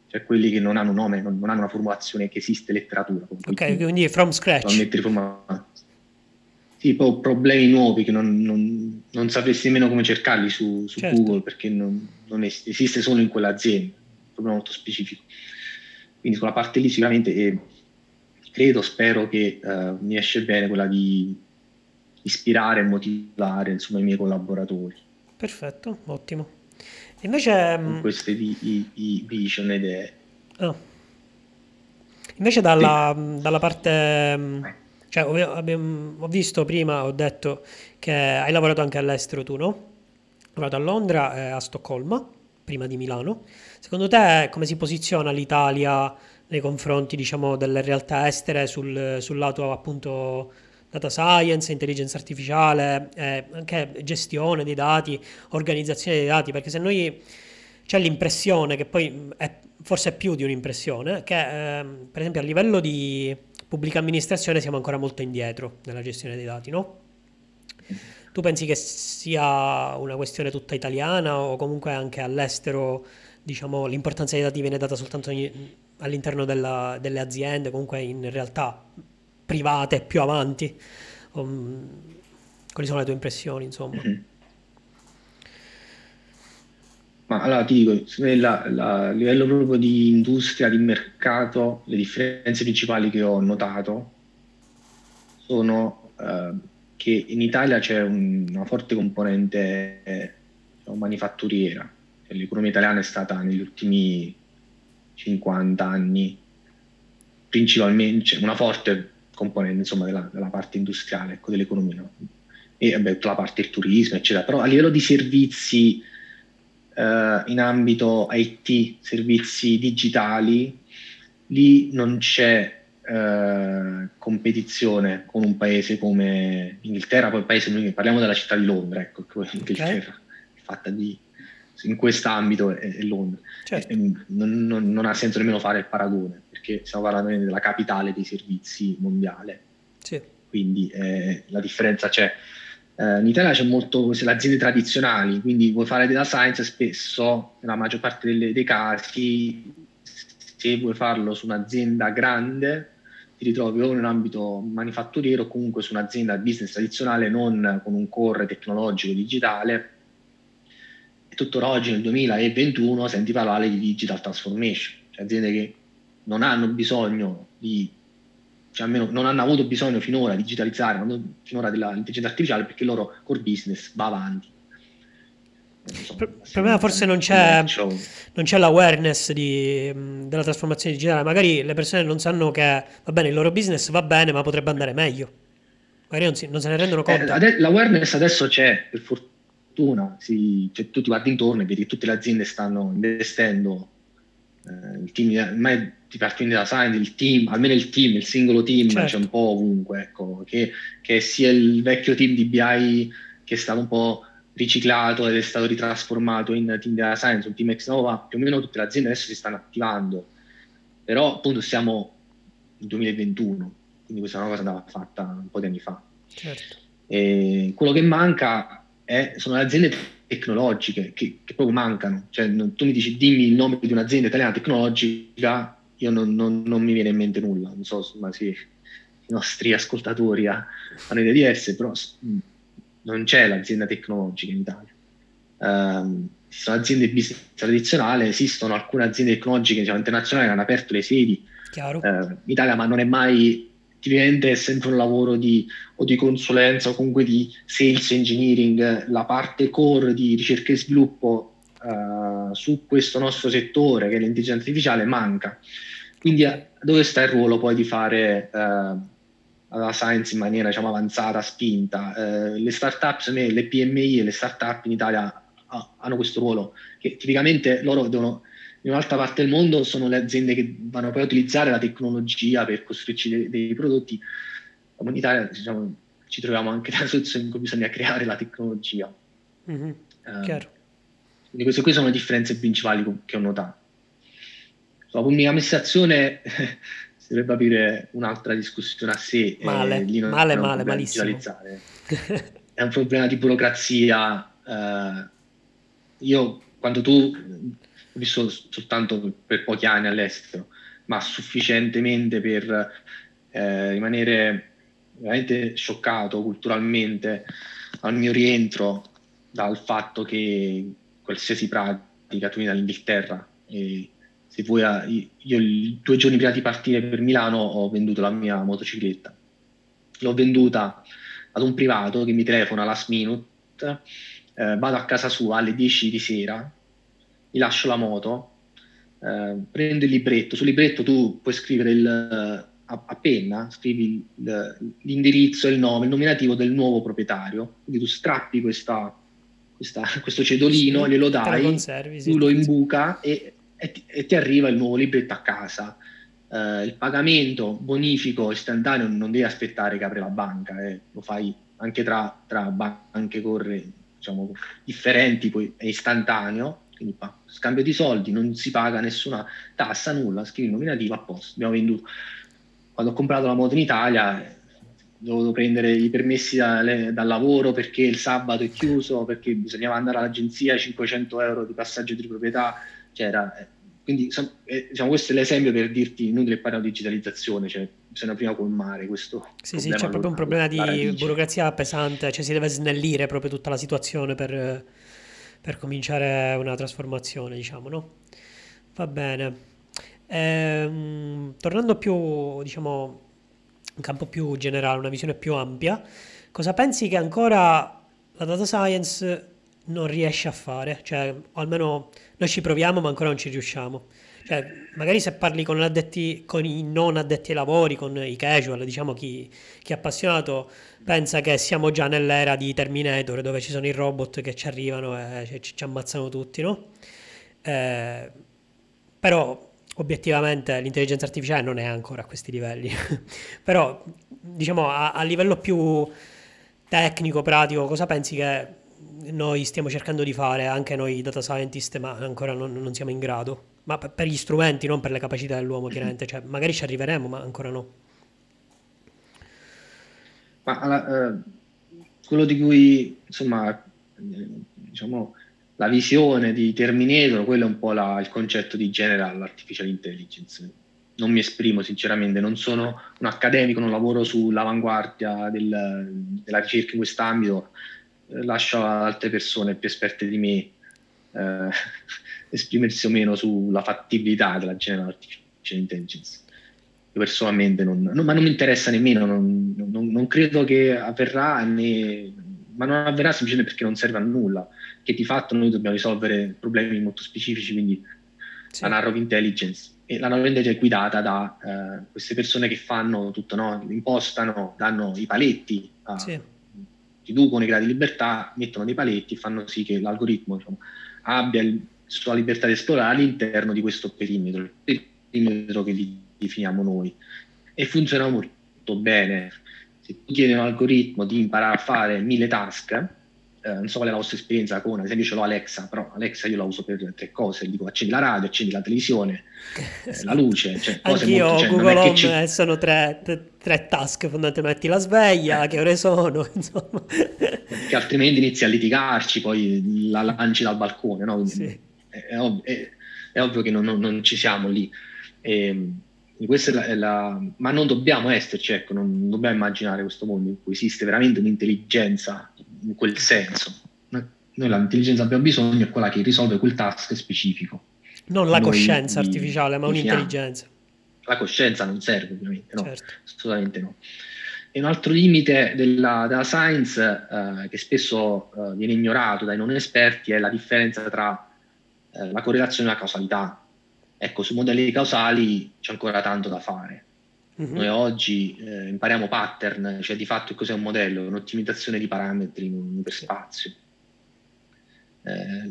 cioè quelli che non hanno nome, non, non hanno una formulazione che esiste letteratura. Ok, quindi from scratch. Sì, poi problemi nuovi che non, non, non sapresti nemmeno come cercarli su, su certo. Google perché non, non esiste, esiste solo in quell'azienda, un problema molto specifico. Quindi sulla parte lì sicuramente eh, credo, spero che eh, mi esce bene quella di ispirare e motivare insomma, i miei collaboratori. Perfetto, ottimo. Invece... Con mm, queste di, i, i vision idee. Oh. Invece dalla, sì. dalla parte... Mm, cioè, ho, abbiamo, ho, visto prima, ho detto che hai lavorato anche all'estero tu, no? Hai lavorato a Londra e a Stoccolma, prima di Milano. Secondo te come si posiziona l'Italia nei confronti, diciamo, delle realtà estere sul, sul lato appunto data science, intelligenza artificiale, eh, anche gestione dei dati, organizzazione dei dati, perché se noi c'è l'impressione, che poi è forse è più di un'impressione, che eh, per esempio a livello di pubblica amministrazione siamo ancora molto indietro nella gestione dei dati, no? Tu pensi che sia una questione tutta italiana o comunque anche all'estero, diciamo, l'importanza dei dati viene data soltanto all'interno della, delle aziende, comunque in realtà private più avanti. Um, quali sono le tue impressioni, insomma? Mm-hmm. Ma allora ti dico, a livello proprio di industria, di mercato, le differenze principali che ho notato sono eh, che in Italia c'è un, una forte componente eh, manifatturiera. L'economia italiana è stata negli ultimi 50 anni principalmente cioè una forte componente insomma, della, della, parte industriale ecco, dell'economia no? e vabbè, tutta la parte del turismo eccetera però a livello di servizi eh, in ambito IT servizi digitali lì non c'è eh, competizione con un paese come Inghilterra poi paese parliamo della città di Londra ecco Inghilterra okay. fatta di in quest'ambito è, è Londra. Certo. Non, non, non, ha senso nemmeno fare il paragone, perché stiamo parlando della capitale dei servizi mondiale. Sì. Quindi eh, la differenza c'è. Eh, in Italia c'è molto le aziende tradizionali, quindi vuoi fare data science spesso, nella maggior parte delle, dei casi, se vuoi farlo su un'azienda grande, ti ritrovi o in un ambito manifatturiero o comunque su un'azienda business tradizionale non con un core tecnologico digitale tuttora oggi nel 2021 senti parlare di digital transformation, cioè aziende che non hanno bisogno di, cioè almeno non hanno avuto bisogno finora di digitalizzare, finora dell'intelligenza artificiale perché il loro core business va avanti. Per me forse non c'è, non c'è l'awareness di, della trasformazione digitale, magari le persone non sanno che va bene, il loro business va bene ma potrebbe andare meglio, magari non, si, non se ne rendono conto. Eh, l'awareness adesso c'è, per fortuna si, cioè, tu ti guardi intorno e vedi che tutte le aziende stanno investendo, eh, il team, ormai ti parti da science, il team, almeno il team, il singolo team certo. c'è un po' ovunque, ecco, che, che sia il vecchio team di BI che è stato un po' riciclato ed è stato ritrasformato in team data science, un team ex nova, più o meno tutte le aziende adesso si stanno attivando, però appunto siamo nel 2021, quindi questa è una cosa andava fatta un po' di anni fa. Certo. E quello che manca è, sono le aziende tecnologiche che, che proprio mancano. Cioè, non, tu mi dici dimmi il nome di un'azienda italiana tecnologica, io non, non, non mi viene in mente nulla. Non so ma sì, i nostri ascoltatori hanno idee diverse, però non c'è l'azienda tecnologica in Italia. Um, sono aziende business tradizionali, esistono alcune aziende tecnologiche diciamo, internazionali che hanno aperto le sedi uh, in Italia, ma non è mai tipicamente è sempre un lavoro di, o di consulenza o comunque di sales engineering, la parte core di ricerca e sviluppo uh, su questo nostro settore che è l'intelligenza artificiale manca. Quindi uh, dove sta il ruolo poi di fare uh, la science in maniera diciamo, avanzata, spinta? le startup, le PMI e le startup in Italia hanno questo ruolo che tipicamente loro devono in un'altra parte del mondo sono le aziende che vanno poi a utilizzare la tecnologia per costruirci dei, dei prodotti. in Italia diciamo, ci troviamo anche nella situazione in cui bisogna creare la tecnologia. Mm-hmm. Uh, quindi queste qui sono le differenze principali che ho notato. la pubblica amministrazione si dovrebbe aprire un'altra discussione a sé. Male, eh, male, male, malissimo. è un problema di burocrazia. Eh, io, quando tu, ho visto soltanto per pochi anni all'estero, ma sufficientemente per eh, rimanere veramente scioccato culturalmente al mio rientro dal fatto che qualsiasi pratica tu vieni dall'Inghilterra e se vuoi, io due giorni prima di partire per Milano ho venduto la mia motocicletta. L'ho venduta ad un privato che mi telefona last minute, eh, vado a casa sua alle 10 di sera, gli lascio la moto, eh, prendo il libretto, sul libretto tu puoi scrivere il, a, a, penna, scrivi il, l'indirizzo il nome, il nominativo del nuovo proprietario, quindi tu strappi questa, questa, [LAUGHS] questo cedolino, sì, glielo dai, conservi, sì, tu lo imbuca e, e, ti, e, ti, arriva il nuovo libretto a casa. Uh, il pagamento bonifico istantaneo non devi aspettare che apre la banca, eh. lo fai anche tra, tra banche corre, diciamo, differenti, poi è istantaneo, quindi pa, scambio di soldi, non si paga nessuna tassa, nulla, scrivi il nominativo a posto, abbiamo venduto. Quando ho comprato la moto in Italia ho dovuto prendere i permessi da, dal lavoro perché il sabato è chiuso, perché bisognava andare all'agenzia 500 euro di passaggio di proprietà, cioè quindi eh, diciamo, questo è l'esempio per dirti, inutile parlare di digitalizzazione, cioè bisogna prima colmare questo. Sì, sì, c'è proprio un problema di burocrazia pesante, cioè si deve snellire proprio tutta la situazione per, per cominciare una trasformazione, diciamo, no? Va bene. Ehm, tornando più, diciamo, in campo più generale, una visione più ampia, cosa pensi che ancora la data science non riesce a fare? Cioè, o almeno noi ci proviamo, ma ancora non ci riusciamo. Cioè, magari se parli con, addetti, con i non addetti ai lavori, con i casual, diciamo chi, chi, è appassionato, pensa che siamo già nell'era di Terminator, dove ci sono i robot che ci arrivano e ci, ci ammazzano tutti, no? Eh, però obiettivamente l'intelligenza artificiale non è ancora a questi livelli. [LAUGHS] però, diciamo, a, a livello più tecnico, pratico, cosa pensi che noi stiamo cercando di fare, anche noi data scientist, ma ancora non, non siamo in grado. Ma per, per, gli strumenti, non per le capacità dell'uomo, [CLEARS THROAT] chiaramente. Cioè, magari ci arriveremo, ma ancora no. Ma alla, eh, quello di cui, insomma, eh, diciamo, la visione di Terminator, quello è un po' la, il concetto di General Artificial Intelligence. Non mi esprimo sinceramente, non sono un accademico, non lavoro sull'avanguardia del, della ricerca in quest'ambito, lascio a altre persone più esperte di me eh, [LAUGHS] esprimersi o meno sulla fattibilità della General Artificial Intelligence. Io personalmente non, non, ma non mi interessa nemmeno, non, non, credo che avverrà, né, ma non avverrà semplicemente perché non serve a nulla, che di fatto noi dobbiamo risolvere problemi molto specifici, quindi sì. la narrow intelligence. E la narrow intelligence è guidata da eh, queste persone che fanno tutto, no? impostano, danno i paletti a, sì riducono i gradi di libertà, mettono dei paletti e fanno sì che l'algoritmo diciamo, abbia la sua libertà di esplorare all'interno di questo perimetro, il perimetro che definiamo noi. E funziona molto bene. Se tu chiedi a un algoritmo di imparare a fare mille task, eh, non so qual è la vostra esperienza con, ad esempio ce l'ho Alexa, però Alexa io la uso per tre cose, dico accendi la radio, accendi la televisione, eh, la luce, cioè cose Anch'io molto, cioè, Google Home ci... sono tre, tre, task fondamentalmente, metti la sveglia, che ore sono, [LAUGHS] insomma. Che altrimenti inizi a litigarci, poi la lanci dal balcone, no? Quindi sì. è, ov- è, è, ovvio che non, non, non, ci siamo lì. E, ehm, la, la, ma non dobbiamo esserci, ecco, non dobbiamo immaginare questo mondo in cui esiste veramente un'intelligenza in quel senso. Noi l'intelligenza abbiamo bisogno è quella che risolve quel task specifico. Non la Noi coscienza artificiale, ma un'intelligenza. La coscienza non serve ovviamente, no, certo. assolutamente no. E un altro limite della, della science eh, che spesso eh, viene ignorato dai non esperti è la differenza tra eh, la correlazione e la causalità. Ecco, su modelli causali c'è ancora tanto da fare. Uh-huh. Noi oggi eh, impariamo pattern, cioè di fatto cos'è un modello? Un'ottimizzazione di parametri in un iperspazio. Eh,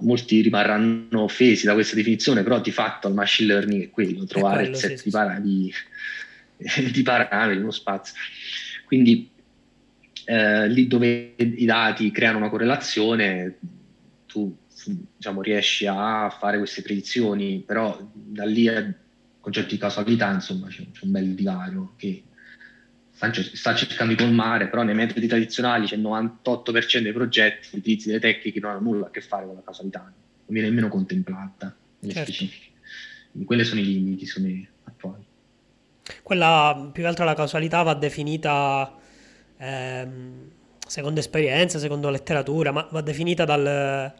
molti rimarranno offesi da questa definizione, però di fatto il machine learning è quello, trovare è quello, il set sì, di, para- di, [LAUGHS] di, parametri in uno spazio. Quindi eh, lì dove i dati creano una correlazione, tu diciamo, riesci a fare queste predizioni, però da lì a concetto di causalità, insomma, c'è, c'è un bel divario che sta, cercando di colmare, però nei metodi tradizionali c'è il 98% dei progetti utilizzi delle tecniche che non hanno nulla a che fare con la causalità, non viene nemmeno contemplata nelle certo. specifiche. Quindi quelli sono i limiti sono i attuali. Quella, più che altro la causalità va definita ehm, secondo esperienza, secondo letteratura, ma va definita dal,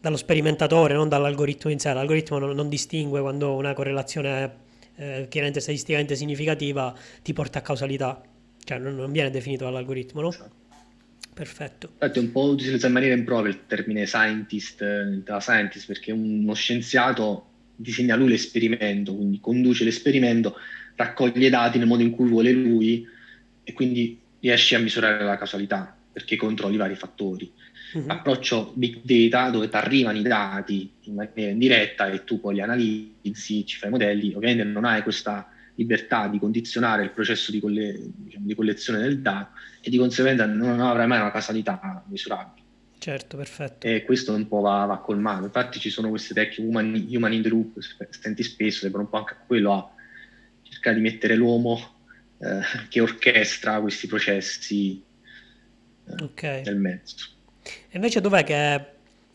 dallo sperimentatore, non dall'algoritmo in sé. L'algoritmo non, non distingue quando una correlazione eh, chiaramente statisticamente significativa ti porta a causalità. Cioè non, non viene definito dall'algoritmo, no? Esatto. Perfetto. Infatti è un po' utilizzato in maniera impropria il termine scientist, eh, da scientist, perché uno scienziato disegna lui l'esperimento, quindi conduce l'esperimento, raccoglie i dati nel modo in cui vuole lui e quindi riesce a misurare la causalità perché controlli vari fattori. Uh-huh. Approccio big data dove ti arrivano i dati in maniera indiretta e tu poi li analizzi, ci fai modelli, ovviamente non hai questa libertà di condizionare il processo di, colle- diciamo, di collezione del dato e di conseguenza non avrai mai una causalità misurabile. Certo, perfetto. E questo un po' va, va colmato. Infatti ci sono queste tecniche human, human in the loop, senti spesso, servono un po' anche a quello a cercare di mettere l'uomo eh, che orchestra questi processi eh, okay. nel mezzo. Invece dov'è che, a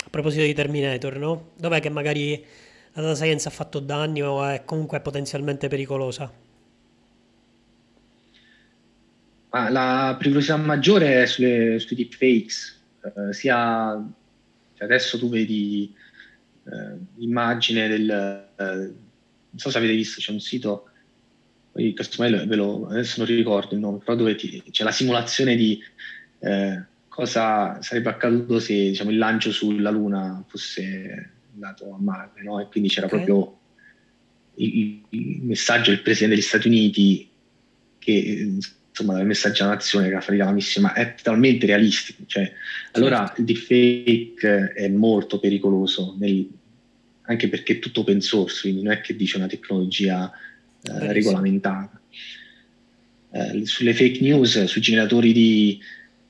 proposito di Terminator, no? Dov'è che magari la data science ha fatto danni o è comunque potenzialmente pericolosa? Ma la pericolosità maggiore è sulle, sui deepfakes, eh, sia cioè adesso tu vedi eh, l'immagine del... Eh, non so se avete visto, c'è un sito, ve lo, adesso non ricordo il nome, però dove ti, c'è la simulazione di eh, cosa sarebbe accaduto se diciamo, il lancio sulla Luna fosse andato a Marte, no? E quindi c'era okay. proprio il, il, messaggio del Presidente degli Stati Uniti che insomma dal messaggio alla nazione che la missione, ma è totalmente realistico. Cioè, allora il deepfake è molto pericoloso, nel, anche perché è tutto open source, quindi non è che dice una tecnologia eh, regolamentata. Eh, sulle fake news, sui generatori di,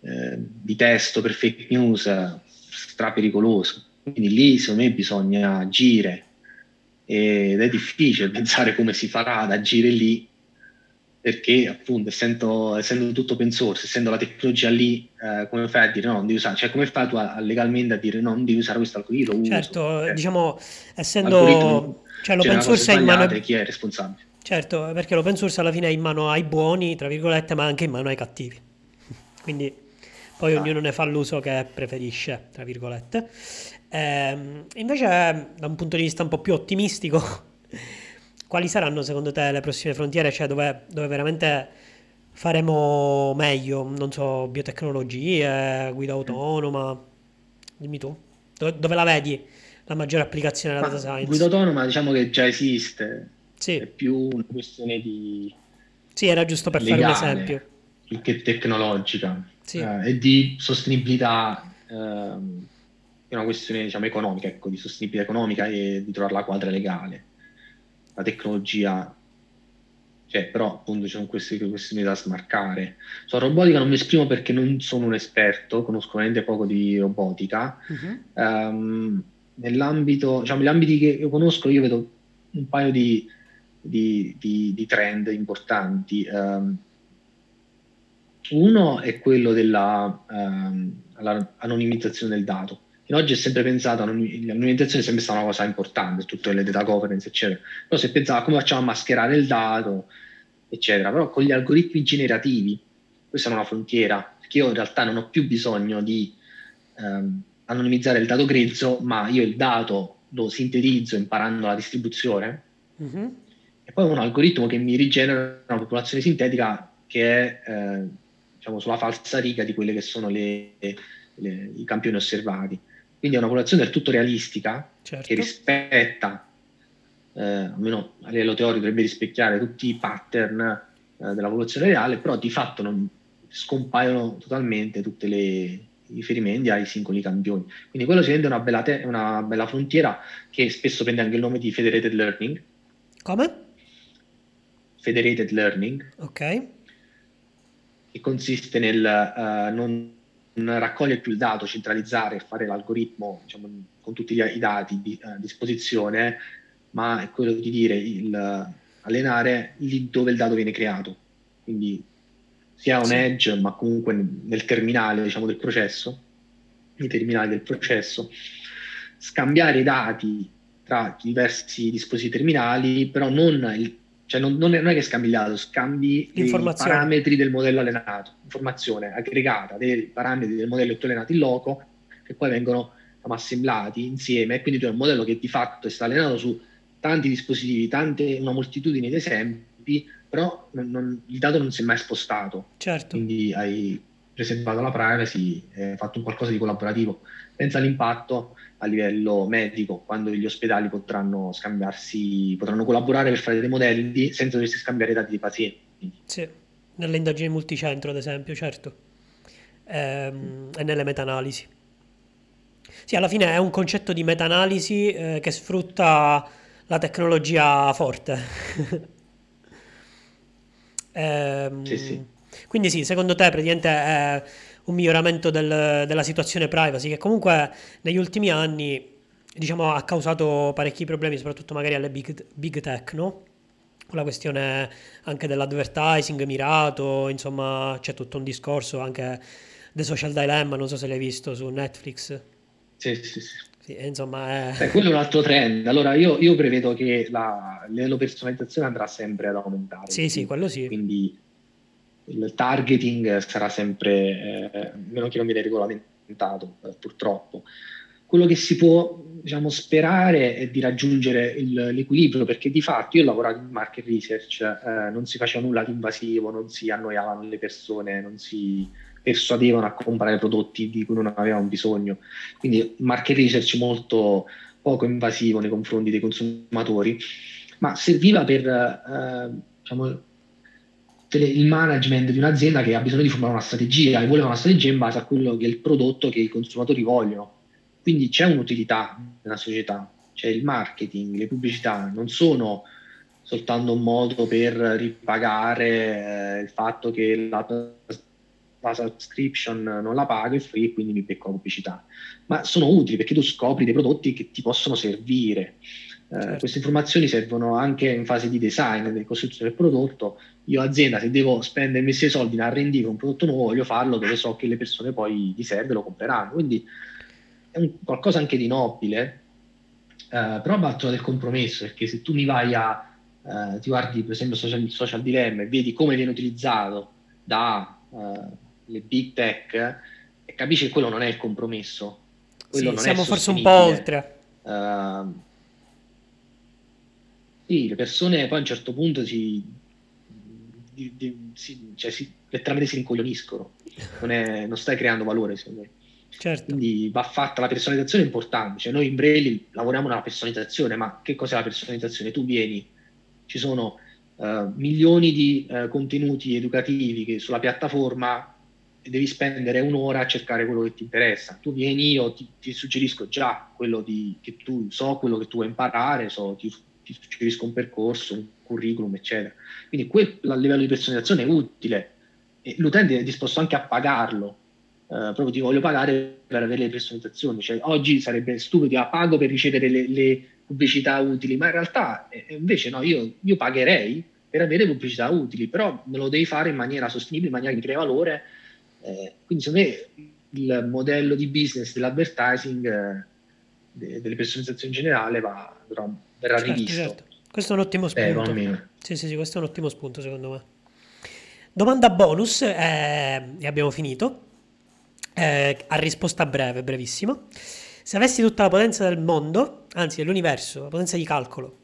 eh, di testo per fake news, stra pericoloso. Quindi lì secondo me bisogna agire ed è difficile pensare come si farà ad agire lì perché appunto essendo, essendo tutto open source, essendo la tecnologia lì, eh, come fai a dire no, non devi usare, cioè come fai tu a, legalmente a dire no, non devi usare questo algoritmo? Certo, uso, diciamo, essendo, cioè l'open source è in mano... Chi è responsabile? Certo, perché l'open source alla fine è in mano ai buoni, tra virgolette, ma anche in mano ai cattivi. [LAUGHS] Quindi poi ah. ognuno ne fa l'uso che preferisce, tra virgolette. Ehm, invece, da un punto di vista un po' più ottimistico, [LAUGHS] quali saranno secondo te le prossime frontiere, cioè dove, dove veramente faremo meglio, non so, biotecnologie, guida autonoma, dimmi tu, dove, dove la vedi la maggiore applicazione della data science? Guida autonoma diciamo che già esiste, sì. è più una questione di... Sì, era giusto per legale, fare un esempio. Più che tecnologica sì. eh, e di sostenibilità, eh, è una questione diciamo economica, ecco, di sostenibilità economica e di trovare la quadra legale la tecnologia cioè, però appunto ci sono queste questioni da smarcare. Su robotica non mi esprimo perché non sono un esperto, conosco veramente poco di robotica. Uh-huh. Um, nell'ambito, diciamo, negli ambiti che io conosco, io vedo un paio di, di, di, di trend importanti. Um, uno è quello dell'anonimizzazione um, del dato ad oggi è sempre pensato, l'anonimizzazione è sempre stata una cosa importante, tutte le data governance, eccetera. Però si è pensato come facciamo a mascherare il dato, eccetera. Però con gli algoritmi generativi, questa è una frontiera, perché io in realtà non ho più bisogno di ehm, anonimizzare il dato grezzo, ma io il dato lo sintetizzo imparando la distribuzione, mm-hmm. e poi ho un algoritmo che mi rigenera una popolazione sintetica che è eh, diciamo, sulla falsa riga di quelle che sono le, le, i campioni osservati. Quindi è una popolazione del tutto realistica certo. che rispetta, eh, almeno a livello teorico, dovrebbe rispecchiare tutti i pattern eh, della popolazione reale, però di fatto non scompaiono totalmente tutti i riferimenti ai singoli campioni. Quindi quello si rende una bella, te- una bella frontiera che spesso prende anche il nome di federated learning. Come? Federated learning. Ok. Che consiste nel uh, non raccogliere più il dato, centralizzare e fare l'algoritmo diciamo, con tutti i dati di, a disposizione, ma è quello di dire il, allenare lì dove il dato viene creato. Quindi sia un sì. edge, ma comunque nel terminale diciamo, del processo, nei terminali del processo, scambiare i dati tra diversi dispositivi terminali, però non, il, cioè non, non, è, non è, che scambi il dato, scambi i parametri del modello allenato, informazione aggregata dei parametri del modello che tu allenato in loco, che poi vengono assemblati insieme, e quindi tu hai un modello che di fatto è stato allenato su tanti dispositivi, tante, una moltitudine di esempi, però non, non, il dato non si è mai spostato. Certo. Quindi hai preservato la privacy, hai fatto un qualcosa di collaborativo. Pensa all'impatto a livello medico, quando gli ospedali potranno scambiarsi, potranno collaborare per fare dei modelli senza doversi scambiare dati dei pazienti. Sì, nelle indagini multicentro, ad esempio, certo, ehm, e nelle meta-analisi. Sì, alla fine è un concetto di meta-analisi eh, che sfrutta la tecnologia forte. [LAUGHS] ehm, sì, sì. Quindi sì, secondo te praticamente è un miglioramento del, della situazione privacy che comunque negli ultimi anni diciamo, ha causato parecchi problemi, soprattutto magari alle big, big tech, no? Con la questione anche dell'advertising mirato, insomma c'è tutto un discorso anche The Social Dilemma, non so se l'hai visto su Netflix. Sì, sì, sì. Sì, insomma, è... Eh, quello è un altro trend. Allora, io, io prevedo che la, la personalizzazione andrà sempre ad aumentare. Sì, sì, quello sì. Quindi il targeting sarà sempre, eh, meno che non viene regolamentato, eh, purtroppo. Quello che si può diciamo, sperare è di raggiungere il, l'equilibrio, perché di fatto io ho lavorato in market research, eh, non si faceva nulla di invasivo, non si annoiavano le persone, non si persuadevano a comprare prodotti di cui non avevano bisogno. Quindi market research molto poco invasivo nei confronti dei consumatori, ma serviva per eh, diciamo, il management di un'azienda che ha bisogno di formare una strategia e voleva una strategia in base a quello che è il prodotto che i consumatori vogliono. Quindi c'è un'utilità nella società, c'è il marketing, le pubblicità non sono soltanto un modo per ripagare eh, il fatto che la la subscription non la pago, è free, quindi mi becco la pubblicità. Ma sono utili perché tu scopri dei prodotti che ti possono servire. Eh, certo. Queste informazioni servono anche in fase di design, di costruzione del prodotto. Io azienda, se devo spendere messi soldi in con un prodotto nuovo, voglio farlo dove so che le persone poi di serve lo compreranno. Quindi è un, qualcosa anche di nobile, eh, però batto del compromesso, perché se tu mi vai a, eh, ti guardi per esempio social, social dilemma e vedi come viene utilizzato da eh, le big tech e capisci che quello non è il compromesso. Quello sì, siamo forse un po' oltre. Uh, sì, le persone poi a un certo punto si, di, di, si, cioè si letteralmente si rincoglioniscono, non, è, non, stai creando valore secondo me. Certo. Quindi va fatta la personalizzazione è importante, cioè noi in Braille lavoriamo nella personalizzazione, ma che cos'è la personalizzazione? Tu vieni, ci sono uh, milioni di uh, contenuti educativi che sulla piattaforma devi spendere un'ora a cercare quello che ti interessa. Tu vieni, io ti, ti suggerisco già quello di, che tu so, quello che tu vuoi imparare, so, ti, ti, suggerisco un percorso, un curriculum, eccetera. Quindi quel, a livello di personalizzazione è utile e l'utente è disposto anche a pagarlo. Uh, proprio ti voglio pagare per avere le personalizzazioni. Cioè, oggi sarebbe stupido, ah, pago per ricevere le, le pubblicità utili, ma in realtà eh, invece no, io, io pagherei per avere pubblicità utili, però me lo devi fare in maniera sostenibile, in maniera che crea valore eh, quindi secondo me il modello di business dell'advertising, eh, de, delle personalizzazioni in generale, va, verrà, verrà certo, rivisto. Certo. Questo è un ottimo spunto. Eh, sì, sì, sì, questo è un ottimo spunto secondo me. Domanda bonus, eh, e abbiamo finito. Eh, a risposta breve, brevissimo. Se avessi tutta la potenza del mondo, anzi dell'universo, la potenza di calcolo,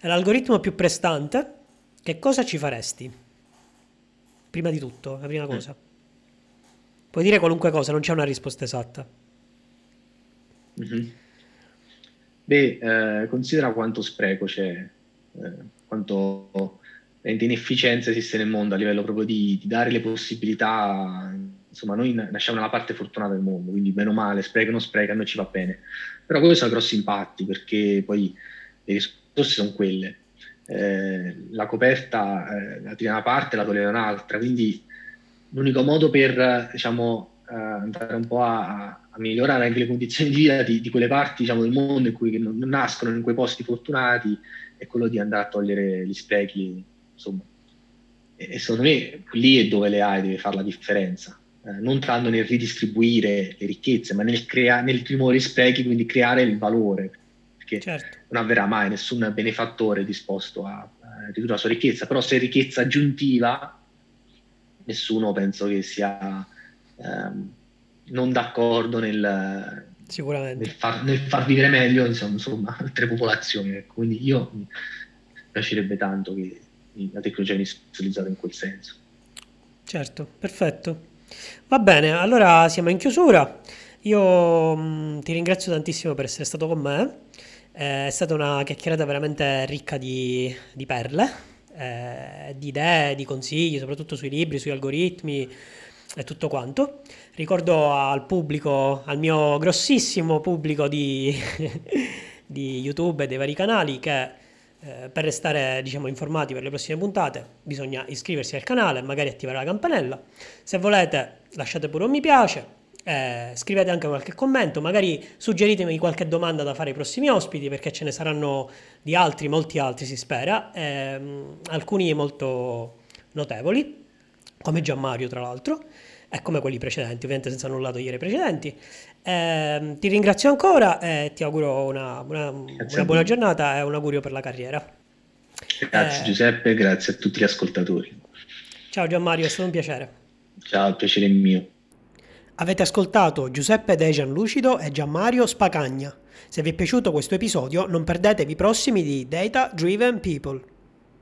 e l'algoritmo più prestante, che cosa ci faresti? Prima di tutto, la prima mm. cosa. Puoi dire qualunque cosa, non c'è una risposta esatta. Mm-hmm. Beh, eh, considera quanto spreco c'è, eh, quanto inefficienza esiste nel mondo a livello proprio di, di, dare le possibilità. Insomma, noi nasciamo nella parte fortunata del mondo, quindi meno male, spreca o non spreca, a noi ci va bene. Però questi sono grossi impatti perché poi le risorse sono quelle. Eh, la coperta eh, la tira una parte la toglie un'altra, quindi l'unico modo per diciamo, uh, andare un po' a, a, migliorare anche le condizioni di vita di, di quelle parti diciamo, del mondo in cui non, non, nascono in quei posti fortunati è quello di andare a togliere gli sprechi, insomma. E, e secondo me lì è dove le AI deve fare la differenza, eh, non tanto nel ridistribuire le ricchezze, ma nel, crea- nel rimuovere gli sprechi, quindi creare il valore, perché certo. non avverrà mai nessun benefattore disposto a, a ridurre la sua ricchezza, però se è ricchezza aggiuntiva, nessuno penso che sia ehm, non d'accordo nel, nel, far, nel, far, vivere meglio insomma, insomma [LAUGHS] altre popolazioni. Ecco. Quindi io mi piacerebbe tanto che la tecnologia venisse utilizzata in quel senso. Certo, perfetto. Va bene, allora siamo in chiusura. Io mh, mm, ti ringrazio tantissimo per essere stato con me. Eh, è stata una chiacchierata veramente ricca di, di perle, eh, di idee, di consigli, soprattutto sui libri, sugli algoritmi e tutto quanto. Ricordo al pubblico, al mio grossissimo pubblico di, [LAUGHS] di YouTube e dei vari canali che eh, per restare diciamo, informati per le prossime puntate bisogna iscriversi al canale magari attivare la campanella. Se volete lasciate pure un mi piace, eh, scrivete anche qualche commento, magari suggeritemi qualche domanda da fare ai prossimi ospiti perché ce ne saranno di altri, molti altri si spera, ehm, alcuni molto notevoli, come Gianmario tra l'altro e come quelli precedenti, ovviamente senza nulla togliere i precedenti. Eh, ti ringrazio ancora e ti auguro una, una, una buona giornata e un augurio per la carriera. Grazie eh, Giuseppe, grazie a tutti gli ascoltatori. Ciao Gianmario, è stato un piacere. Ciao, il piacere è mio. Avete ascoltato Giuseppe Dejan Lucido e Gianmario Spacagna. Se vi è piaciuto questo episodio non perdetevi i prossimi di Data Driven People.